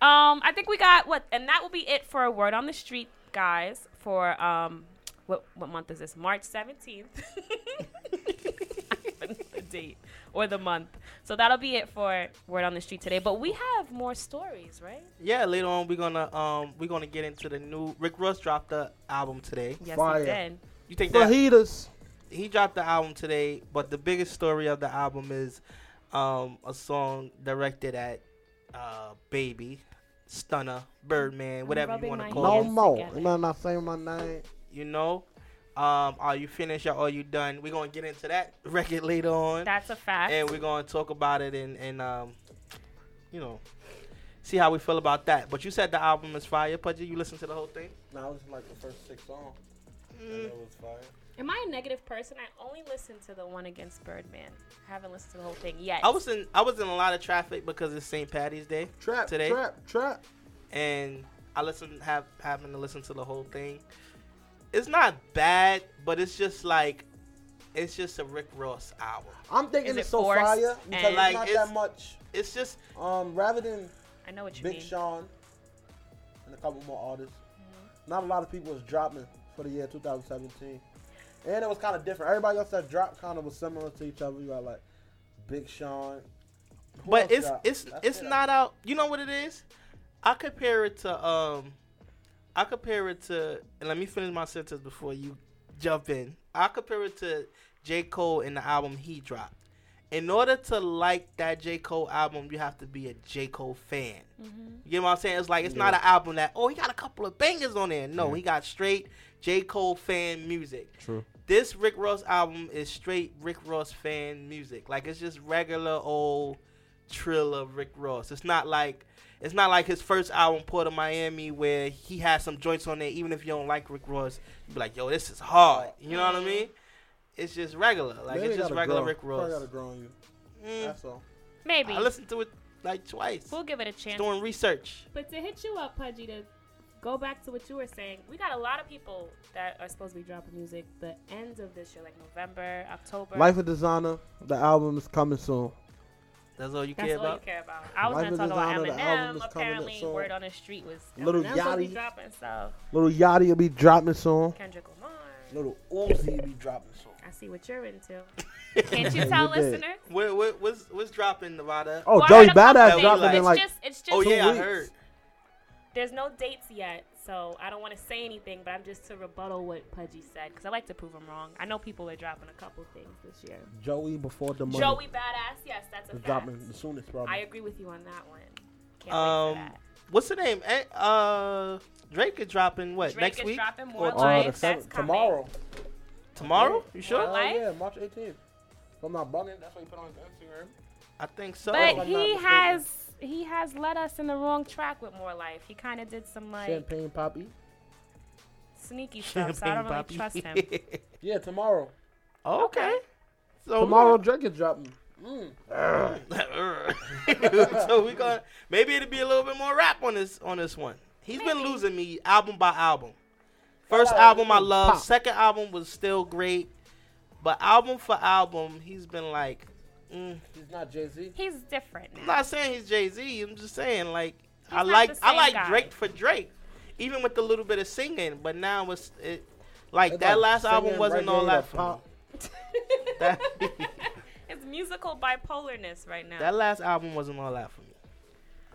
um, I think we got what, and that will be it for a word on the street, guys. For um, what what month is this? March seventeenth. date or the month. So that'll be it for Word on the Street today. But we have more stories, right? Yeah, later on we're gonna um we're gonna get into the new Rick Ross dropped the album today. Yes, Fire. he did. You think that Fajitas. He dropped the album today, but the biggest story of the album is um a song directed at uh Baby, Stunner, Birdman, whatever you want to my call No him. more. together. You better not say my name. You know. Um, are you finished or are you done? We're gonna get into that record later on. That's a fact. and we're gonna talk about it and and um, you know, see how we feel about that. But you said the album is fire, Pudgy. You listened to the whole thing? No, it was like the first six songs. And it was fire. Am I a negative person? I only listened to the one against Birdman. I haven't listened to the whole thing yet. I was in I was in a lot of traffic because it's St. Patty's Day Trap, today, trap, trap. and I listened have having to listen to the whole thing. It's not bad, but it's just like it's just a Rick Ross album. I'm thinking Is it's it so forced? fire because And- Like, it's not it's- that much. It's just Um, rather than I know what you mean. Big mean. Sean and a couple more artists, Mm-hmm. not a lot of people was dropping for the year 2017, and it was kind of different. Everybody else that dropped kind of was similar to each other. You got like Big Sean. Who but else it's dropped? it's That's it's it. not out. You know what it is? I compare it to um, I compare it to. And let me finish my sentence before you jump in. I compare it to J Cole and the album he dropped. In order to like that J Cole album, you have to be a J Cole fan. You get what I'm saying? It's like it's not an album that oh he got a couple of bangers on there. No, he got straight J Cole fan music. True. This Rick Ross album is straight Rick Ross fan music. Like it's just regular old trill of Rick Ross. It's not like it's not like his first album, Port of Miami, where he had some joints on there. Even if you don't like Rick Ross, you be like, yo, this is hard. You know what I mean? It's just regular. Like Maybe it's just regular grow. Rick Probably Ross. gotta grow on you. Mm. That's all. Maybe. I listened to it like twice. We'll give it a chance. Doing research. But to hit you up, Pudgy, to go back to what you were saying, we got a lot of people that are supposed to be dropping music the end of this year, like November, October. Life of Desiigner, the album is coming soon. That's all you care about. That's care all about. you care about. I was Life gonna of talk about Desiigner, the album Eminem. is coming Apparently, soon. word on the street was Little Eminem's supposed to be dropping stuff. Little Yachty will be dropping soon. Kendrick Lamar. Little Uzi will be dropping soon. I see what you're into. Can't you tell, You did. listeners? What, what, what's, what's dropping, Nevada? Oh, Well, Joey heard a couple Badass things. dropping in It's like just, it's oh, just Oh, two yeah, I weeks. heard. There's no dates yet, so I don't want to say anything, but I'm just to rebuttal what Pudgy said because I like to prove him wrong. I know people are dropping a couple things this year. Joey before the money. Joey Badass, yes, that's a is fact. dropping the soonest probably. I agree with you on that one. Can't wait for Um, that. what's the name? Eh, Uh, Drake is dropping what Drake next is week? dropping More Uh, Life. the That's tomorrow. tomorrow? You sure? More Life? yeah, March 18th. If I'm not bugging, that's what you put on his Instagram. I think so. But I'm he mistaken. has he has led us in the wrong track with More Life. He kind of did some like Champagne Papi. sneaky stuff, so I don't really trust him. Yeah, tomorrow. okay. So tomorrow Drake is dropping. Mm. so we gonna maybe it'll be a little bit more rap on this on this one. He's been losing me album by album. First Alright, album I love. Second album was still great, but album for album he's been like. Mm. He's not Jay Z. He's different I'm not saying he's Jay Z. I'm just saying like I like I like guy. Drake for Drake, even with a little bit of singing. But now it's it like It's that like last album wasn't all that or for pop. me. That, It's musical bipolarness right now. that last album wasn't all that for me.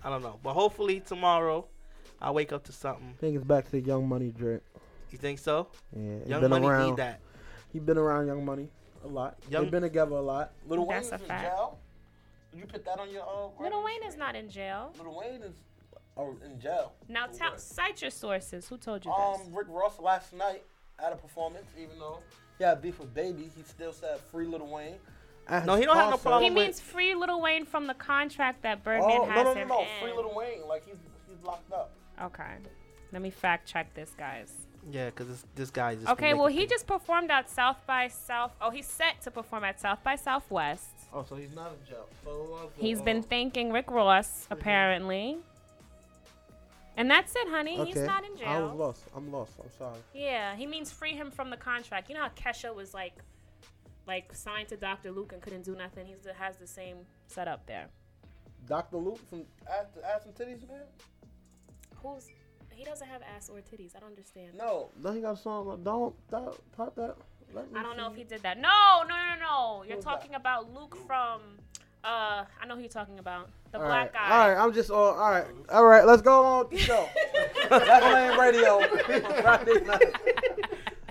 I don't know, but hopefully tomorrow I wake up to something. I think it's back to Young Money Drake. You think so? Yeah, he Young been Money around. need that. He been around Young Money a lot. Young- They've been together a lot. Little That's Wayne a is fact. in jail. You put that on your uh, Little Wayne is not in jail. Little Wayne is oh, in jail. Now tell cite your sources. Who told you Um, this? Rick Ross last night at a performance, even though he had beef with Baby, he still said free Little Wayne. At No, he don't have no problem He with- means free Little Wayne from the contract that Birdman Oh, has no, no, no, him no, in. free Little Wayne, like he's he's locked up. Okay. Let me fact check this, guys. Yeah, because this, this guy just. Okay, well, making he just performed at South by South. Oh, he's set to perform at South by Southwest. Oh, so he's not in jail. So He's uh, been thanking Rick Ross, apparently. And that's it, honey. He's not in jail. I was lost. I'm lost. I'm sorry. Yeah, he means free him from the contract. You know how Kesha was like, like signed to Dr. Luke and couldn't do nothing. He has the same setup there. Dr. Luke from Ass, Ass and Titties, man. Who's? He doesn't have ass or titties. I don't understand. No, no, he got a song. Like, don't, don't pop that. I don't know if he did that. No, no, no, no, no. You're talking about Luke from. Uh, I know who you're talking about. The All black right, guy. all right. I'm just all. All right, all right. Let's go on with the show. Left Lane Radio Friday night.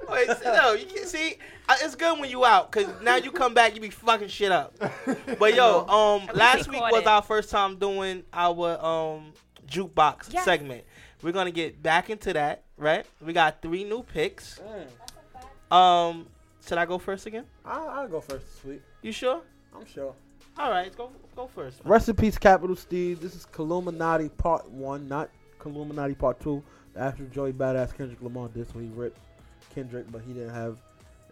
Wait, so, no, you can see. uh, It's good when you out, cause now you come back, you be fucking shit up. But yo, um, last he week was it. our first time doing our um jukebox Yes. segment. We're gonna get back into that, right? We got three new picks. Mm. Um, should I go first again? I'll, I'll go first this week. You sure? I'm sure. All right, go go first. Rest in peace, Capital Steez. This is Illuminati Part One, not Illuminati Part Two. The actual Joey Badass Kendrick Lamar this when he ripped Kendrick, but he didn't have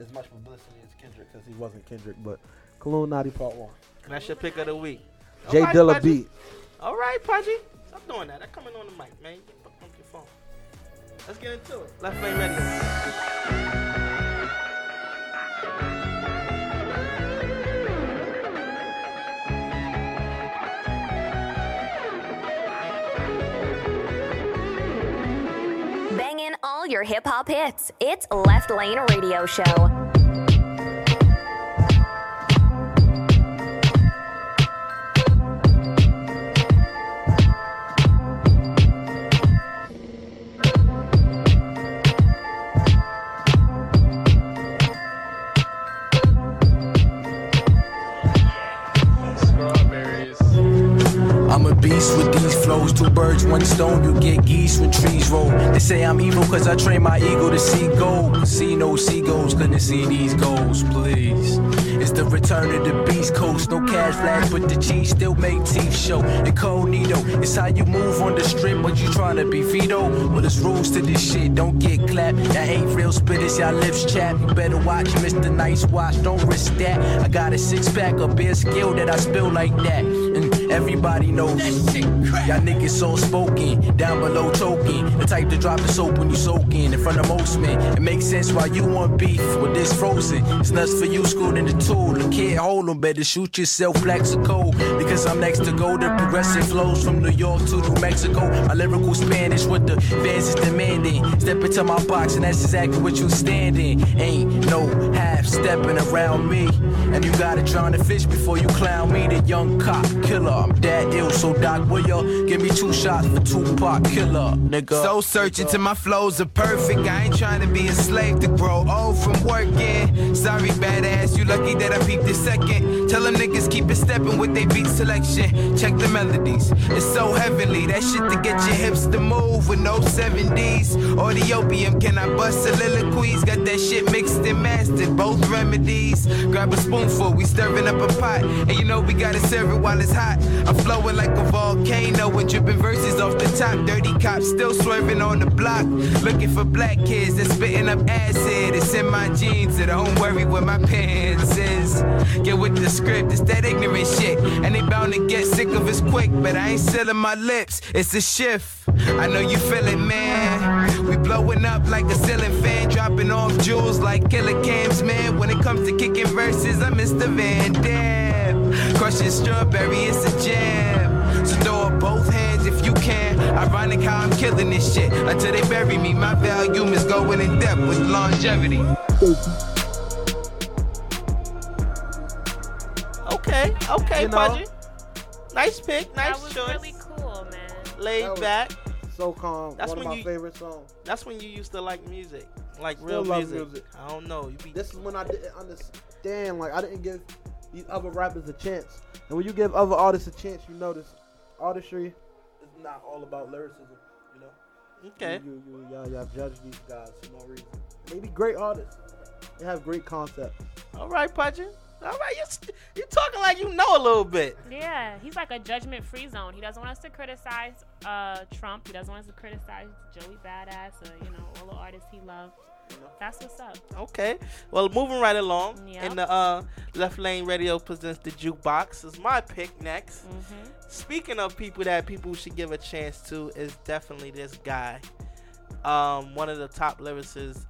as much publicity as Kendrick because he wasn't Kendrick. But Illuminati Part One. And that's your pick of the week. J All right, Dilla Pudgy. beat. All right, Pudgy. Stop doing that. I'm coming on the mic, man. Let's get into it. Left lane radio. Your hip hop hits. It's Left Lane Radio Show. Beast with these flows. Two birds, one stone. You get geese when trees roll. They say I'm evil cause I train my ego to see gold. See no seagulls, couldn't see these goals, please. It's the return of the beast coast. No cash flash, but the G still make teeth show. Incognito, it's how you move on the strip, but you trying to be Vito. Well, there's rules to this shit, don't get clapped. That ain't real spitters, y'all lips chap. You better watch, Mr. Nice Watch, don't risk that. I got a six pack of beer skill that I spill like that. And everybody knows. Y'all niggas so spoken, down below choking. The type to drop the soap when you soaking in front of most men. It makes sense why you want beef with this frozen. It's nuts for you, schooled in the tool. The kid hold 'em, better shoot yourself, Plaxico. Because I'm next to go. The progressive flows from New York to New Mexico. My lyrical Spanish with the fans is demanding. Step into my box, and that's exactly what you standing. Ain't no half stepping around me. And you gotta drown the fish before you clown me, the young cop killer. I'm that ill, so Doc, will ya give me two shots for Tupac killer, nigga? So searching till my flows are perfect. I ain't trying to be a slave to grow old from working. Sorry, badass, you lucky that I peeped a second. Tell them niggas keep it stepping with they beat selection. Check the melodies, it's so heavenly. That shit to get your hips to move with no 70s. Or the opium, can I bust soliloquies? Got that shit mixed and mastered, both remedies. Grab a spoonful, we stirring up a pot. And you know we gotta serve it while it's hot. I'm flowing like a volcano with dripping verses off the top. Dirty cops still swerving on the block. Looking for black kids that's spitting up acid. It's in my jeans, so don't worry what my pants is. Get with the script, it's that ignorant shit. And they bound to get sick of us quick, but I ain't sealing my lips. It's a shift. I know you feel it, man. We blowing up like a ceiling fan, dropping off jewels like killer cams, man. When it comes to kicking verses, I'm Mr. Van Damme. Crushing strawberry, it's a jam. So throw up both hands if you can. Ironic how I'm killing this shit until they bury me. My volume is going in depth with longevity. Okay, okay, You know? Pudgy. Nice pick, nice That was choice. really cool, man. Laid That was back. So calm. That's One of when my you- favorite songs. That's when you used to like music, like Still real love music. music. I don't know. You be This is when I didn't understand. Like I didn't give these other rappers a chance. And when you give other artists a chance, you notice artistry is not all about lyricism. You know. Okay. You you, you y'all, y'all judge these guys for no reason. They be great artists. They have great concepts. all right, Pudgy. All right, you st- you talking like you know a little bit. Yeah, he's like a judgment-free zone. He doesn't want us to criticize uh, Trump. He doesn't want us to criticize Joey Badass or you know all the artists he loved. That's what's up. Okay. Well, moving right along Yep. in the uh, Left Lane Radio presents the jukebox is my pick next. Mm-hmm. Speaking of people that people should give a chance to, is definitely this guy. Um, one of the top lyricists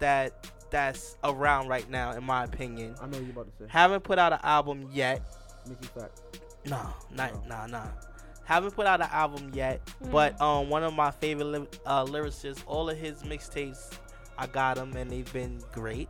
that that's around right now, in my opinion. I know you about to say. Haven't put out an album yet. Mickey Fact. No, not nah nah. Haven't put out an album yet, but um, one of my favorite ly- uh, lyricists. All of his mixtapes I got them and they've been great.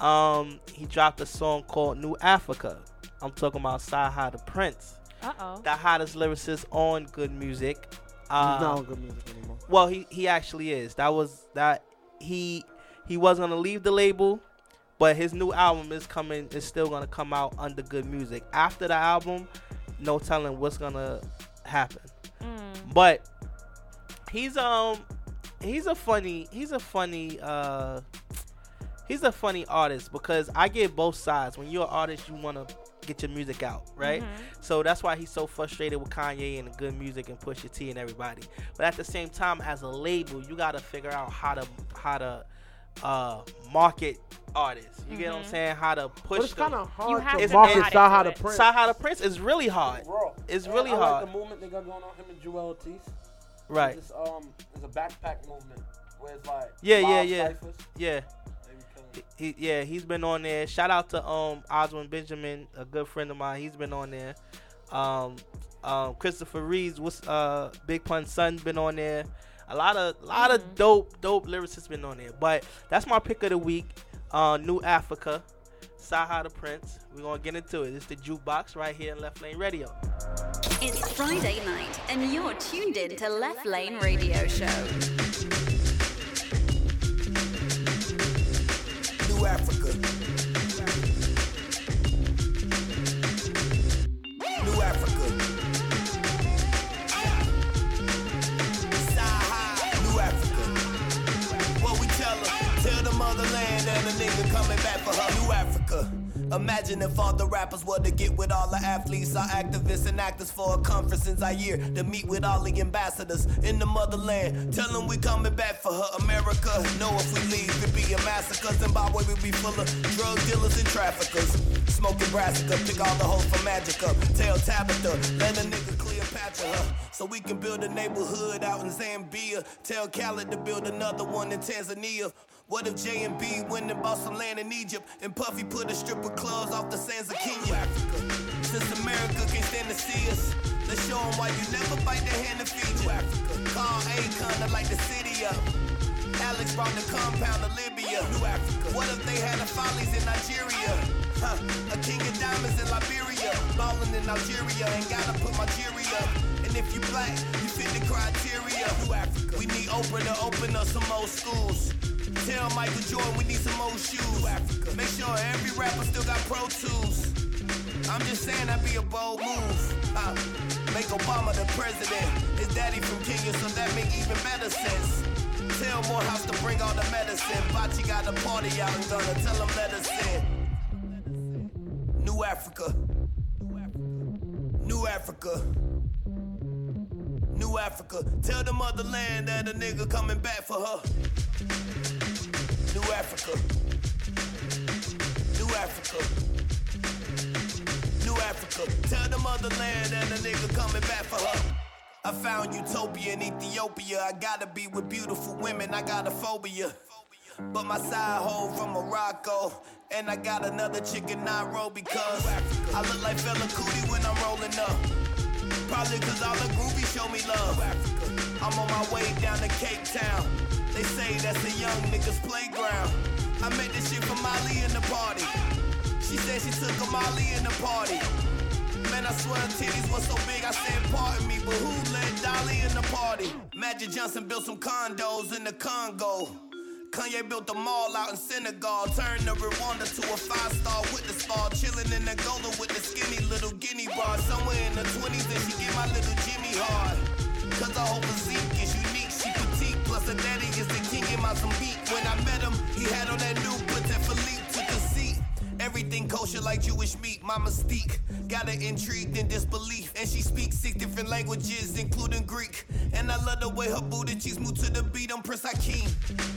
Um, he dropped a song called New Africa. I'm talking about CyHi the Prynce, Uh oh. the hottest lyricist on Good Music. Uh, He's not on good music anymore. well, he he actually is. That was that he he was gonna leave the label, but his new album is coming. Is still gonna come out under Good Music. After the album, no telling what's gonna happen. But he's um he's a funny he's a funny uh he's a funny artist because I get both sides. When you're an artist, you want to get your music out, right? Mhm. So that's why he's so frustrated with Kanye and the good music and Pusha T and everybody. But at the same time, as a label, you got to figure out how to how to uh market artists. You get what I'm Mhm. saying? How to push. But it's kinda hard You to have to market know how to CyHi do the it. Prince. CyHi the Prynce is really hard. Bro, It's I- really I hard. Like the movement they got going on him and Joel Ortiz. Right. It's, um, it's a backpack movement where it's like Yeah, yeah, yeah, ciphers. yeah. He, he- yeah, he's been on there. Shout out to um Oswald Benjamin, a good friend of mine. He's been on there. Um, um Christopher Reeves, what's uh Big Pun's son, been on there. A lot of lot of dope dope lyricists been on there. But that's my pick of the week. Uh, New Africa, CyHi the Prynce. We're gonna get into it. It's the jukebox right here in Left Lane Radio. It's Friday night, and you're tuned in to Left Lane Radio Show. New Africa. Imagine if all the rappers were to get with all the athletes, our activists and actors for a conference in Zaire to meet with all the ambassadors in the motherland. Tell them we coming back for her America. Know if we leave, it'd be a massacre. Zimbabwe will be full of drug dealers and traffickers. Smoking brassica, pick all the hoes for magic up. Tell Tabitha, let a nigga Cleopatra. So we can build a neighborhood out in Zambia. Tell Khaled to build another one in Tanzania. What if J and B went and bought some land in Egypt and Puffy put a strip of clubs off the sands of Kenya? Africa. Since America can't stand to see us, let's show 'em why you never bite the hand that feed you. Africa. Call Akon to light the city up. Alex brought the compound to Libya. New Africa. What if they had the follies in Nigeria? Huh. A king of diamonds in Liberia. Ballin' in Algeria. Ain't gotta put my jury up. And if you black, you fit the criteria. New Africa. We need Oprah to open up some more schools. Tell Michael Jordan we need some more shoes. Make sure every rapper still got Pro Tools. I'm just saying that'd be a bold move. Uh, make Obama the president. His daddy from Kenya, so that make even better sense. Tell Morehouse to bring all the medicine. Bachi got a party out and gonna tell him let us in. New Africa. New Africa. New Africa. Tell the motherland that a nigga coming back for her. New Africa. New Africa. New Africa. Tell the motherland that a nigga coming back for her. I found utopia in Ethiopia. I gotta be with beautiful women. I got a phobia. But my side hoe from Morocco. And I got another chick in Nairobi cause I look like Fela Kuti when I'm rolling up. Probably cause all the groupies show me love. I'm on my way down to Cape Town. They say that's a young nigga's playground. I met this shit from Molly in the party. She said she took a Molly in the party. Man, I swear her titties was so big, I said, pardon me, but who let Dolly in the party? Magic Johnson built some condos in the Congo. Kanye built a mall out in Senegal, turned the Rwanda to a five-star the spa, chilling in Angola with the skinny little guinea bar. Somewhere in the 20s, and she get my little Jimmy hard. Cause her whole physique is unique, she petite, plus her daddy is the king in Mozambique. When I met him, he had on that new Everything kosher like Jewish meat, my mystique. Got her intrigued in disbelief. And she speaks six different languages, including Greek. And I love the way her booty cheeks move to the beat. I'm Prince Hakeem.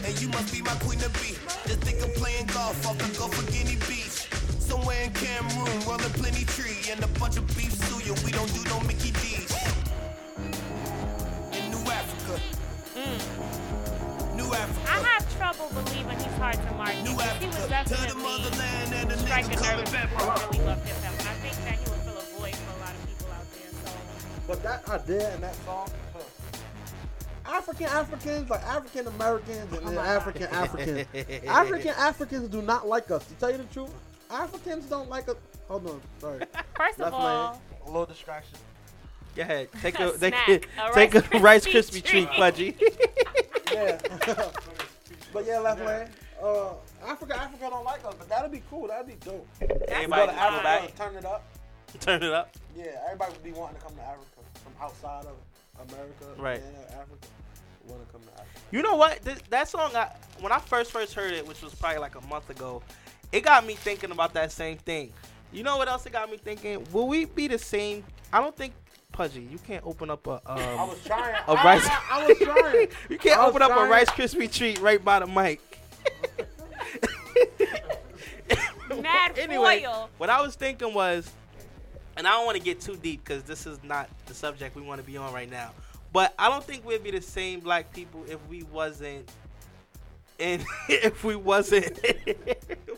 And you must be my queen to be. Just think of playing golf off the Gulf of Guinea Beach. Somewhere in Cameroon, rolling plenty tree. And a bunch of beef suya. We don't do no Mickey D's. In New Africa. Africa. I have trouble believing he's hard to market. New because He was definitely striking nerve with people who really love hip hop. And I think that he would fill a void for a lot of people out there. So But that idea and that song, huh, African Africans, like African Americans, and oh then African Africans. African Africans do not like us. To tell you the truth, Africans don't like us. Hold on, sorry. First of all, lane, a little distraction. Go ahead. Take a, A take, snack, a take Rice a Rice Krispie Krispie treat, treat. Pudgy. Yeah. but yeah, left lane. Uh, Africa, Africa don't like us, but that'd be cool. That'd be dope. Everybody go to Africa back. turn it up. Turn it up. Yeah, everybody would be wanting to come to Africa from outside of America. Right. Yeah, Africa. Want to come to Africa. You know what? Th- that song, I, when I first first heard it, which was probably like a month ago, it got me thinking about that same thing. You know what else it got me thinking? Will we be the same? I don't think Pudgy. You can't open up a. Um, I was trying. A I- rice. I, I was trying. you can't I was open up a. Rice Krispie treat right by the mic. mad anyway, foil. what I was thinking was, and I don't want to get too deep because this is not the subject we want to be on right now. But I don't think we'd be the same black people if we wasn't, and if we wasn't,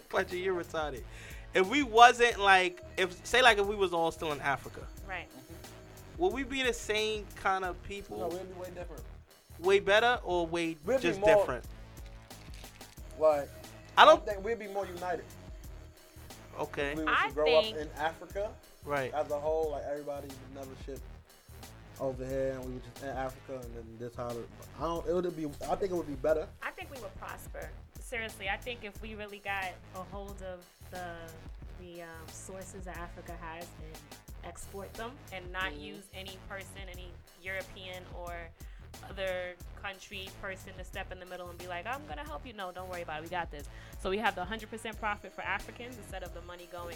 Pudgy, you're retarded. If we wasn't like, if say like if we was all still in Africa, Right. Would we be the same kind of people? No, we'd be way different. way better or way We'd be just more- different? Like, I don't think we'd be more united. Okay. If we was I grow think- up in Africa, Right. As a whole, like everybody never ship over here, and we were just in Africa, and then this how it, I don't. It would be. I think it would be better. I think we would prosper. Seriously, I think if we really got a hold of the the um, sources that Africa has and export them, and not Mhm. use any person, any European or other country person to step in the middle and be like, I'm gonna help you. No, don't worry about it. We got this. So we have the 100% profit for Africans instead of the money going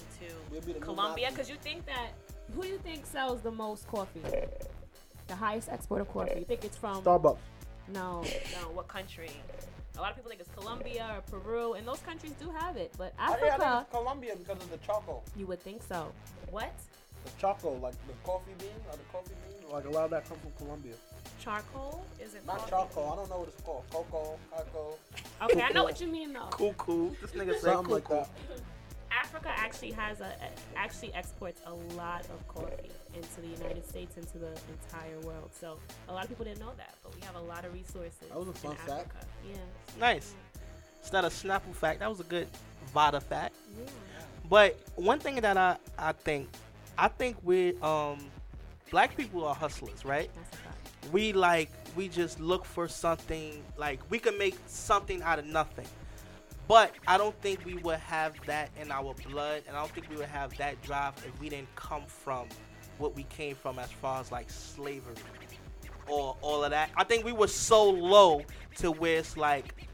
We'll be the to Colombia. Because you think that who do you think sells the most coffee? The highest export of coffee. You think it's from Starbucks. no, no. What country? A lot of people think it's Colombia or Peru, and those countries do have it. But I, think- I Africa, think it's Colombia because of the choco. you would think so. What? The choco, like the coffee bean or the coffee bean, like a lot of that comes from Colombia. Charcoal? Is it Not coffee? choco. I don't know what it's called. Cocoa, cocoa. Okay, I know what you mean though. Cool, cool. This nigga said Something like that. Africa actually has a a- actually exports a lot of coffee into the United States, into the entire world. So a lot of people didn't know that, but we have a lot of resources. That was a fun fact. Africa. Yeah. Nice. It's not a Snapple fact. That was a good Vada fact. Yeah. But one thing that I, I think, I think we um, black people are hustlers, right? We like we just look for something like we can make something out of nothing. But I don't think we would have that in our blood, and I don't think we would have that drive if we didn't come from what we came from as far as like slavery or all of that. I think we were so low to where it's like,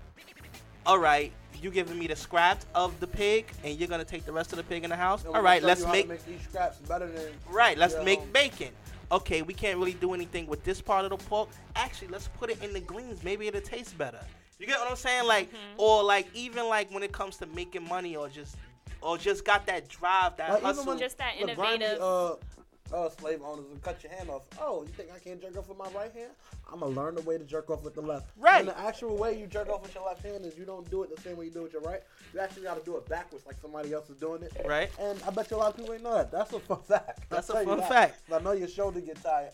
all right, you giving me the scraps of the pig, and you're gonna take the rest of the pig in the house. And All we're right, gonna let's show you how to make make these scraps better than Right, let's your make own. bacon. Okay, we can't really do anything with this part of the pork. Actually, let's put it in the greens. Maybe it'll taste better. You get what I'm saying? Like, or like even like when it comes to making money, or just, or just got that drive, that Like, even hustle. when Just that the grimy, innovative- uh, uh, slave owners would cut your hand off. Oh, you think I can't jerk off with my right hand? I'm gonna learn the way to jerk off with the left. Right. And the actual way you jerk off with your left hand is you don't do it the same way you do it with your right. You actually got to do it backwards, like somebody else is doing it. Right. And I bet you a lot of people ain't know that. That's a fun fact. I'll That's a fun that. fact. I know your shoulder get tired.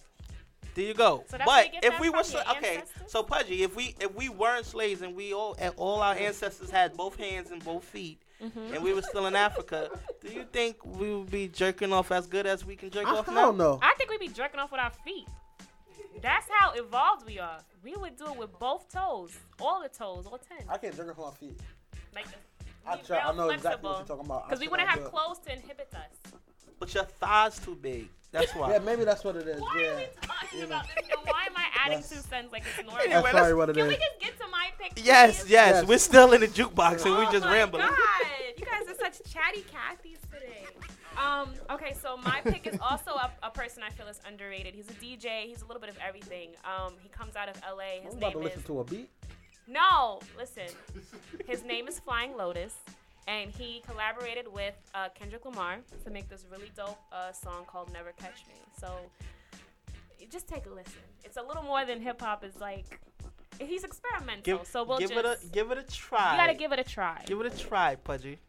There you go. So that's but you if that we were so, your okay, so Pudgy, if we if we weren't slaves and we all and all our ancestors had both hands and both feet, Mhm. and we were still in Africa, do you think we would be jerking off as good as we can jerk off now? I off don't now? know. I think we'd be jerking off with our feet. That's how evolved we are. We would do it with both toes, all the toes, all ten. I can't jerk off with my feet. Like I try. I real know exactly what you're talking about. Because we wouldn't have do clothes to inhibit us. But your thighs too big. That's why. Yeah, maybe that's what it is. Why yeah. are we talking You know. about this? And why am I adding two cents like it's normal? Anyway, That's probably what it Can is. we just get to my pick? Yes, yes, Yes. we're still in the jukebox and we oh just my rambling. God, you guys are such chatty Cathys today. Um, okay, so my pick is also a, a person I feel is underrated. He's a DJ. He's a little bit of everything. Um, he comes out of LA. His I'm about to name listen is to a beat. no. Listen, his name is Flying Lotus, and he collaborated with uh, Kendrick Lamar to make this really dope uh, song called "Never Catch Me." So just take a listen. It's a little more than hip hop. Is like he's experimental. Give, so we'll give just it a give it a try. you gotta give it a try. Give it a try, Pudgy.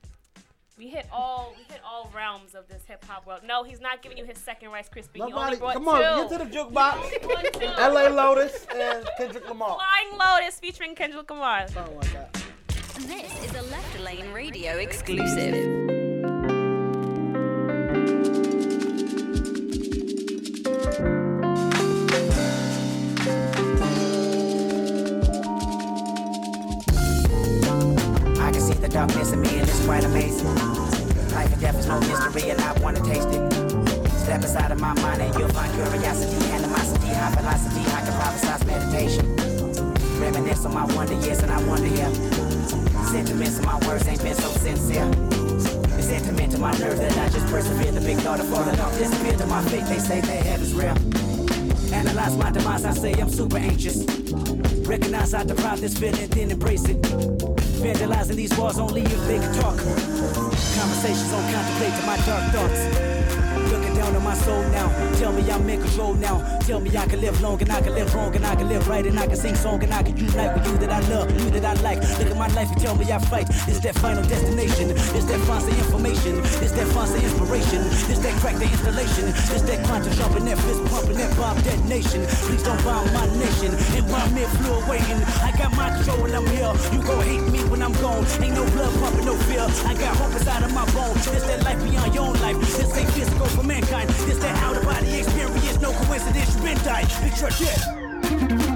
We hit all we hit all realms of this hip hop world. No, he's not giving you his second Rice Krispie. He only Nobody, brought come two. on, get to the jukebox. L.A. Lotus and Kendrick Lamar. Flying Lotus featuring Kendrick Lamar. Something like that. This is a Left Lane Radio exclusive. I can see the darkness in me and it's quite amazing. Life and death is no mystery and I wanna taste it. Step inside of my mind and you'll find curiosity, animosity, high velocity, I can prophesize meditation. Reminisce on my wonder years and I wonder, yeah. Sentiments in my words ain't been so sincere. The sentiment to my nerves that I just persevere. The big thought daughter falling off, disappear to my fate. They say that heaven's real. Analyze my demise, I say I'm super anxious. Recognize I deprive this feeling, then embrace it. Vandalizing these walls only if they can talk. Conversations on contemplate to my dark thoughts. Down on my soul now. Tell me I'm in control now. Tell me I can live long and I can live wrong and I can live right and I can sing song and I can unite with you that I love, you that I like. Look at my life and tell me I fight. It's that final destination. It's that fancy information. It's that fancy inspiration. It's that crack the installation. It's that quantum jumping, that fist pumping, that bomb detonation. Please don't bomb my nation. And bomb me fluid waiting. I got my control when I'm here. You gon' hate me when I'm gone. Ain't no blood pumping, no fear. I got hope inside of my bones. It's that life beyond your own life. This ain't physical for mankind. This that out of body experience. No coincidence, you been died. It's your shit.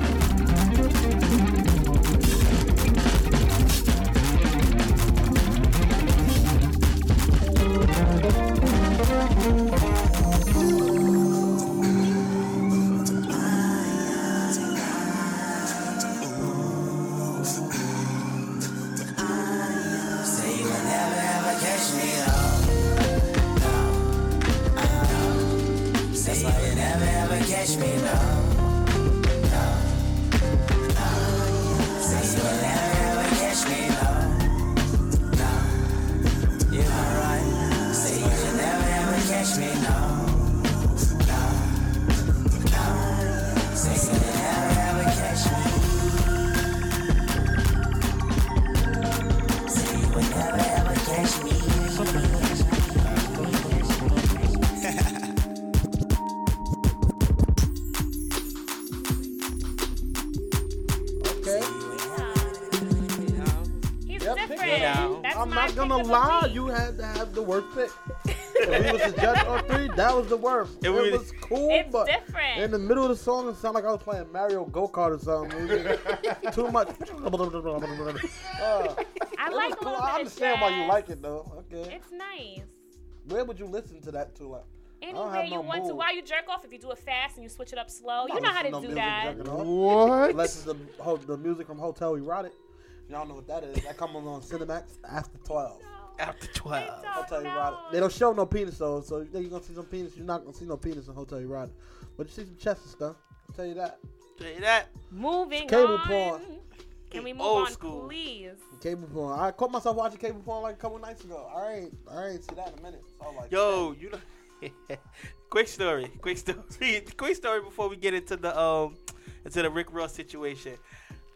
The worst pick. if we was to judge on three, that was the worst. It, It was- was cool, It's but different. in the middle of the song, it sounded like I was playing Mario Go Kart or something. It was Too much. Uh, I like was a cool. little I bit of understand why you like it though. Okay. It's nice. Where would you listen to that to? Like, I Anywhere have you no want to. mood. While you jerk off, if you do it fast and you switch it up slow, you know how to listening do that. What? Unless it's the, the music from Hotel Erotic. Y'all know what that is. That comes on Cinemax after 12. After 12. Hotel Erotic. They don't show no penis though, so you think you're gonna see some penis. You're not gonna see no penis in Hotel Erotic. But you see some chest and stuff. I'll tell you that. Tell you that. Moving Cable on. porn. Can we move Old on, school. please? Cable porn. I caught myself watching cable porn like a couple nights ago. All right, all right, see that in a minute. So like, Yo, you know. quick story. Quick story. quick story before we get into the um into the Rick Ross situation.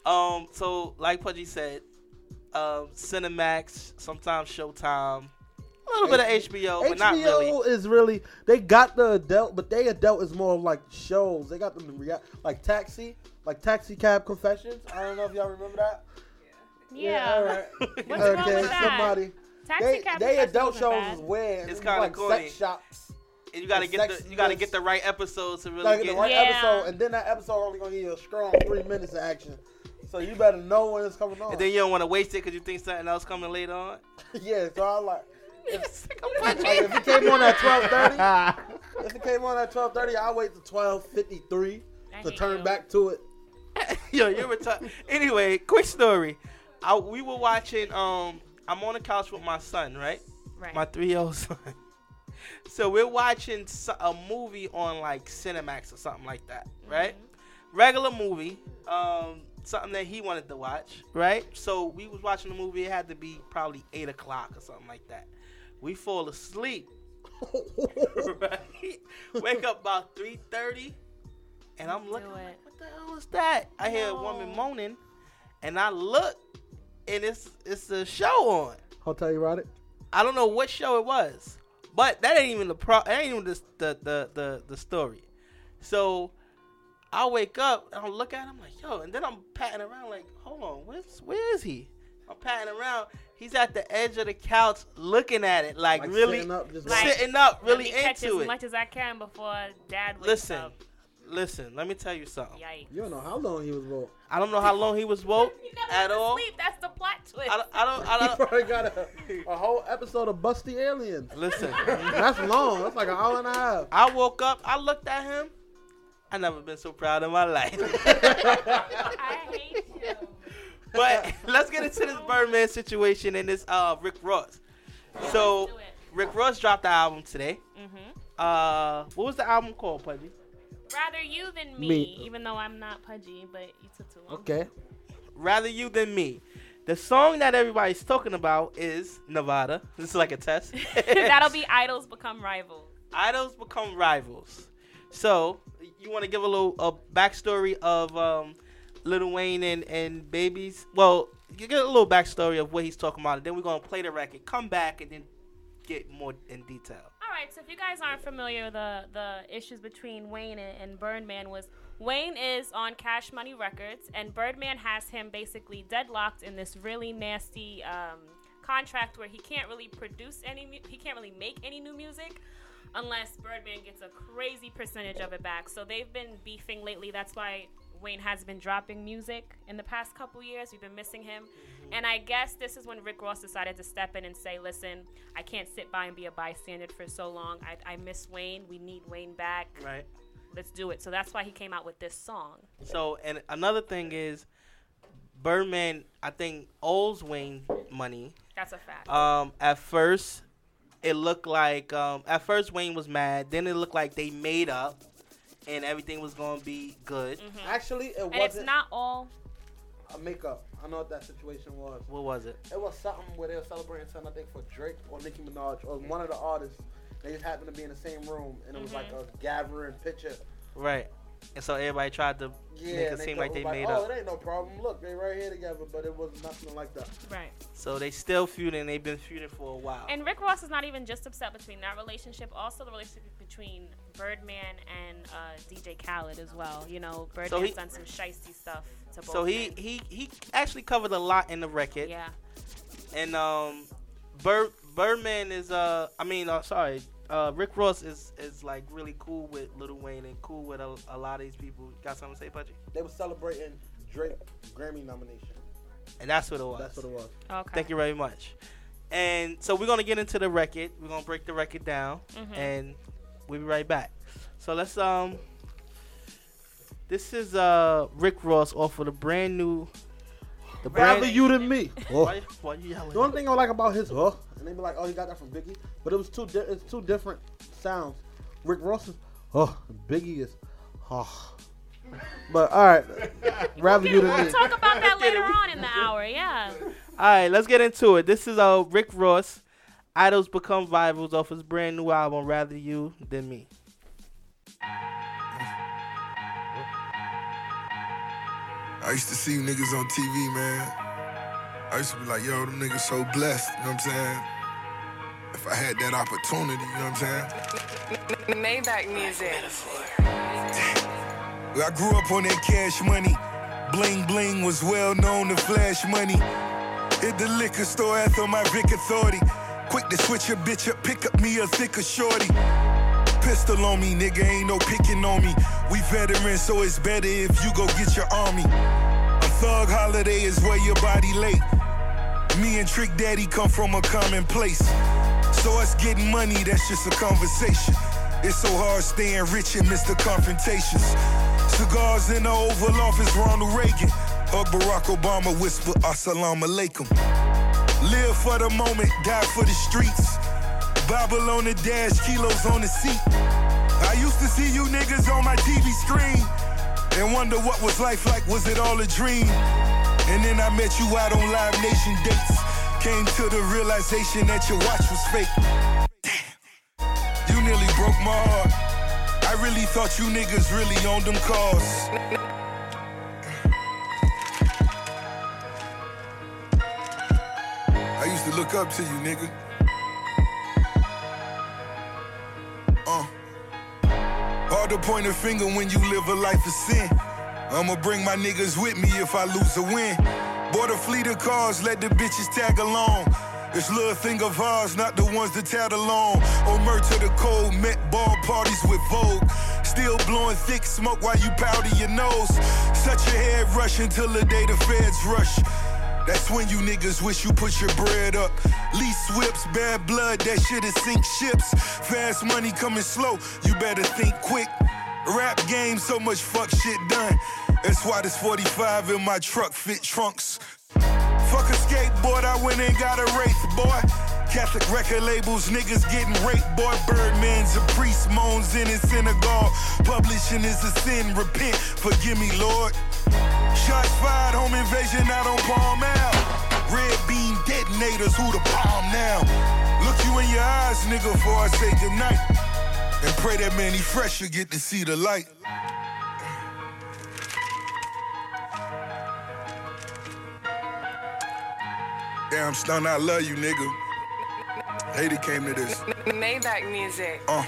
Um, so like Pudgy said, um, Cinemax, sometimes Showtime, a little bit of HBO, but not really. HBO is really they got the adult, but they adult is more like shows. They got them to like Taxi, like Taxi Cab Confessions. I don't know if y'all remember that. Yeah. all right. What's wrong okay, with that? somebody. Taxi they, Cab they Confessions adult shows bad. is weird. It's It's kinda like corny. sex shops. And you gotta and get the you gotta get the right episodes to really gotta get get the right Yeah. episode, and then that episode only gonna give you a strong three minutes of action. So you better know when it's coming on. And then you don't want to waste it because you think something else coming later on. yeah, so I like. If, like, if it came on at twelve thirty, if it came on at twelve thirty, I'll wait to twelve fifty three to turn you. back to it. Yo, you're retired. anyway, quick story. I, we were watching. Um, I'm on the couch with my son, right? Right. My three-year-old son. so we're watching a movie on like Cinemax or something like that, right? Regular movie. Um, something that he wanted to watch, right? So we was watching the movie. It had to be probably eight o'clock or something like that. We fall asleep. right? Wake up about three thirty, and I'm looking like, what the hell is that? I hear a woman moaning, and I look, and it's it's a show on. I'll tell you about it. I don't know what show it was, but that ain't even the pro. That ain't even the the the the, the story. So I wake up and I look at him like, yo, and then I'm patting around like, hold on, where's where is he? I'm patting around. He's at the edge of the couch looking at it, like, Like really sitting up, just sitting up, Let really me catch into as much as I can before Dad wakes Listen, up. listen. Let me tell you something. Yikes. You don't know how long he was woke. I don't know how long he was woke at all. Sleep. That's the plot twist. I don't. I don't. I He don't probably got a, a whole episode of Busty Aliens. listen. That's long. That's like an hour and a half. I woke up. I looked at him. I never been so proud in my life. I hate you. but let's get into this Birdman situation and this uh Rick Ross. So Rick Ross dropped the album today. Mhm. Uh, what was the album called, Pudgy? Rather you than me, Me. even though I'm not pudgy, but you took too long. Okay. Rather You Than Me. The song that everybody's talking about is Nevada. This is like a test. That'll be idols become rivals. Idols become rivals. So you want to give a little a backstory of um, Lil Wayne and and Babies? Well, you get a little backstory of what he's talking about, and then we're gonna play the record, come back, and then get more in detail. All right, so if you guys aren't familiar, the the issues between Wayne and, and Birdman was Wayne is on Cash Money Records, and Birdman has him basically deadlocked in this really nasty um, contract where he can't really produce any, he can't really make any new music unless Birdman gets a crazy percentage of it back. So they've been beefing lately. That's why Wayne has been dropping music in the past couple years. We've been missing him. And I guess this is when Rick Ross decided to step in and say, listen, I can't sit by and be a bystander for so long. I, I miss Wayne. We need Wayne back. Right. Let's do it. So that's why he came out with this song. So, and another thing is, Birdman, I think, owes Wayne money. That's a fact. Um, at first, it looked like um, at first Wayne was mad. Then it looked like they made up, and everything was gonna be good. Actually, it and wasn't it's not all. a makeup. I know what that situation was. What was it? It was something where they were celebrating something, I think, for Drake or Nicki Minaj or one of the artists. They just happened to be in the same room, and it was like Mm-hmm. a gathering picture. Right. And so everybody tried to Yeah, make it seem like they was made oh, up. it ain't no problem. Look, they right here together, but it was nothing like that. Right. So they still feuding. They've been feuding for a while. And Rick Ross is not even just upset between that relationship, also the relationship between Birdman and uh, DJ Khaled as well. You know, Birdman's he- done some shisty stuff to both. So he men. he he actually covered a lot in the record. Yeah. And um, Bird Birdman is uh, I mean, uh, sorry, uh, Rick Ross is is like really cool with Lil Wayne and cool with a, a lot of these people. Got something to say, Pudgy? They were celebrating Drake Grammy nomination. And that's what it was. That's what it was. Okay. Thank you very much. And so we're gonna get into the record. We're gonna break the record down, Mhm. and we'll be right back. So let's um. This is uh Rick Ross off of the brand new. The Rather brand you than me. Oh. Why, why you yelling? The only thing I like about his huh, and they be like, oh, he got that from Biggie, but it was two. Di- it's two different sounds. Rick Ross is oh, Biggie is oh. But all right, rather you than We'll talk about that later on in the hour. Yeah. All right, let's get into it. This is uh Rick Ross, "Idols Become Rivals" off his brand new album, "Rather You Than Me." I used to see niggas on TV, man. I used to be like, yo, them niggas so blessed, you know what I'm saying? If I had that opportunity, you know what I'm saying? Maybach music. I grew up on that cash money. Bling bling was well known to flash money. Hit the liquor store after my Vic authority. Quick to switch a bitch up, pick up me a thicker shorty. Pistol on me, nigga, ain't no picking on me. We veterans, so it's better if you go get your army. A thug holiday is where your body late. Me and Trick Daddy come from a common place. So us getting money, that's just a conversation. It's so hard staying rich amidst the confrontations. Cigars in the Oval Office, Ronald Reagan. Hug Barack Obama, whisper Assalamu alaikum. Live for the moment, die for the streets. Bible on the dash, kilos on the seat. I used to see you niggas on my TV screen and wonder what was life like, was it all a dream? And then I met you out on Live Nation dates. Came to the realization that your watch was fake. Damn, you nearly broke my heart. I really thought you niggas really owned them cars. I used to look up to you, nigga. Uh. Hard to point a finger when you live a life of sin. I'ma bring my niggas with me if I lose a win. Bought a fleet of cars, let the bitches tag along. This little thing of ours, not the ones that tag along. Or to the cold, met ball parties with Vogue. Still blowing thick smoke while you powder your nose. Such a head rush until the day the feds rush. That's when you niggas wish you put your bread up. Lease whips, bad blood, that shit'll sink ships. Fast money coming slow, you better think quick. Rap game, so much fuck shit done. That's why this 45 in my truck fit trunks. Fuck a skateboard, I went and got a wraith, boy. Catholic record labels, niggas getting raped, boy. Birdman's a priest, moans in his synagogue. Publishing is a sin, repent, forgive me, Lord. Shots fired, home invasion out on Palm Ave. Red beam detonators, who the palm now? Look you in your eyes, nigga, before I say goodnight. And pray that Mannie Fresh will get to see the light. Damn, stun, I love you, nigga. Hate it came to this. Maybach music. Uh.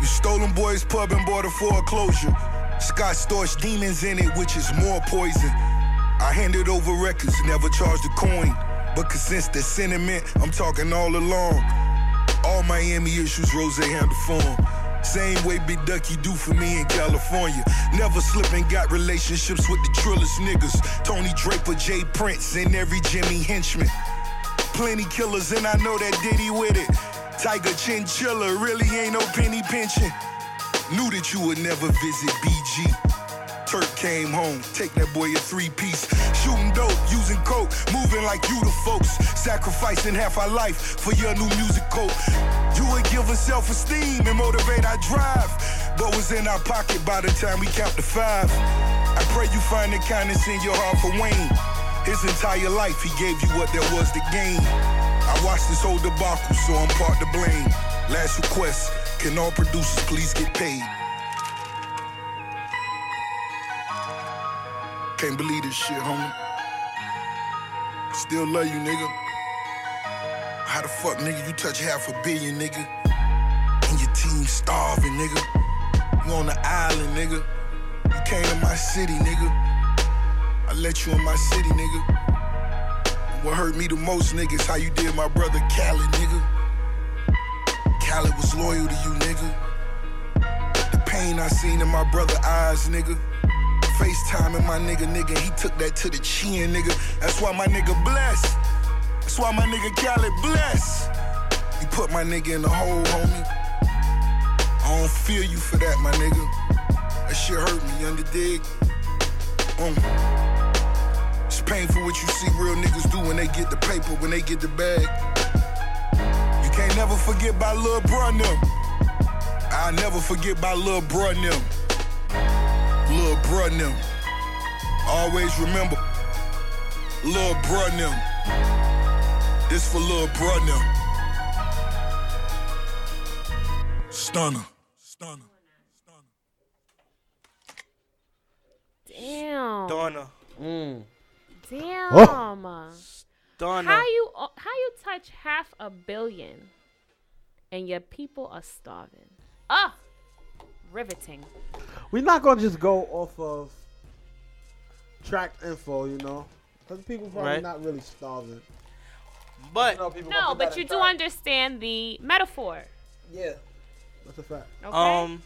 You stolen boys pub and bought a foreclosure. Scott Storch demons in it, which is more poison. I handed over records, never charged a coin. But cause since the sentiment, I'm talking all along. All Miami issues, Rose handle form. Same way Big Ducky do for me in California. Never slipping, got relationships with the trillest niggas. Tony Draper, J. Prince, and every Jimmy Henchman. Plenty killers, and I know that Diddy with it. Tiger Chinchilla, really ain't no penny pinching. Knew that you would never visit BG. Turk came home, take that boy a three piece. Shooting dope, using coke, moving like you the folks. Sacrificing half our life for your new music coat. You would give us self esteem and motivate our drive. But was in our pocket by the time we count to five. I pray you find the kindness in your heart for Wayne. His entire life, he gave you what there was to gain. I watched this whole debacle, so I'm part to blame. Last request, can all producers please get paid? Can't believe this shit, homie. Still love you, nigga. How the fuck, nigga, you touch half a billion, nigga? And your team starving, nigga. You on the island, nigga. You came to my city, nigga. I let you in my city, nigga. What hurt me the most, nigga, is how you did my brother Khaled, nigga. Khaled was loyal to you, nigga. The pain I seen in my brother eyes, nigga. FaceTiming my nigga, nigga. He took that to the chin, nigga. That's why my nigga blessed. That's why my nigga Khaled blessed. You put my nigga in the hole, homie. I don't feel you for that, my nigga. That shit hurt me, under dig. Um. It's painful what you see real niggas do when they get the paper, when they get the bag. You can't never forget about Lil Bruh. I'll never forget about Lil Bruh. Lil Bruh and them. Always remember, Lil Bruh and them. This for Lil Bruh and them. Stunner. Stunner. Damn. Donna. Mm. Damn. Oh. Donna. How you uh, how you touch half a billion, and your people are starving? Ah, riveting. We're not gonna just go off of track info, you know, because people probably Right. not really starving. But know, No, but you do track. understand the metaphor. Yeah, that's a fact. Okay. Um,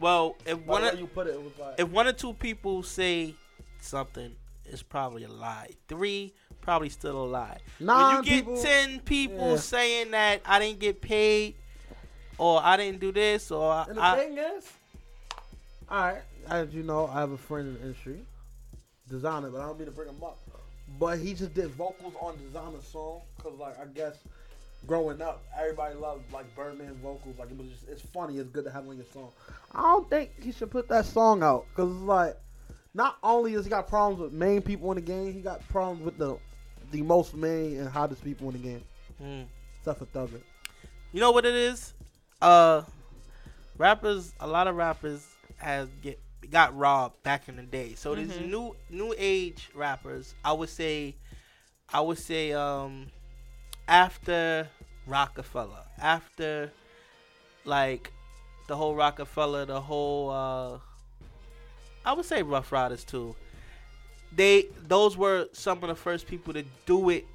well, if By one of you put it, it was like if one or two people say something, it's probably a lie. Three, probably still a lie. Nine when you get people- ten people Yeah. saying that I didn't get paid, or I didn't do this, or I, And the I- thing is, all right, as you know, I have a friend in the industry, Desiigner, but I don't mean to bring him up. But he just did vocals on Desiigner song because, like, I guess growing up, everybody loved like Birdman's vocals. Like, it was just, it's funny, it's good to have on your song. I don't think he should put that song out because, like, not only has he got problems with main people in the game, he got problems with the the most main and hottest people in the game, Hmm. except for Thugger. You know what it is? Uh, rappers. A lot of rappers has get got robbed back in the day. So these Mhm. new new age rappers, I would say, I would say, um, after Roc-A-Fella, after like the whole Roc-A-Fella, the whole uh, I would say Ruff Ryders too. They those were some of the first people to do it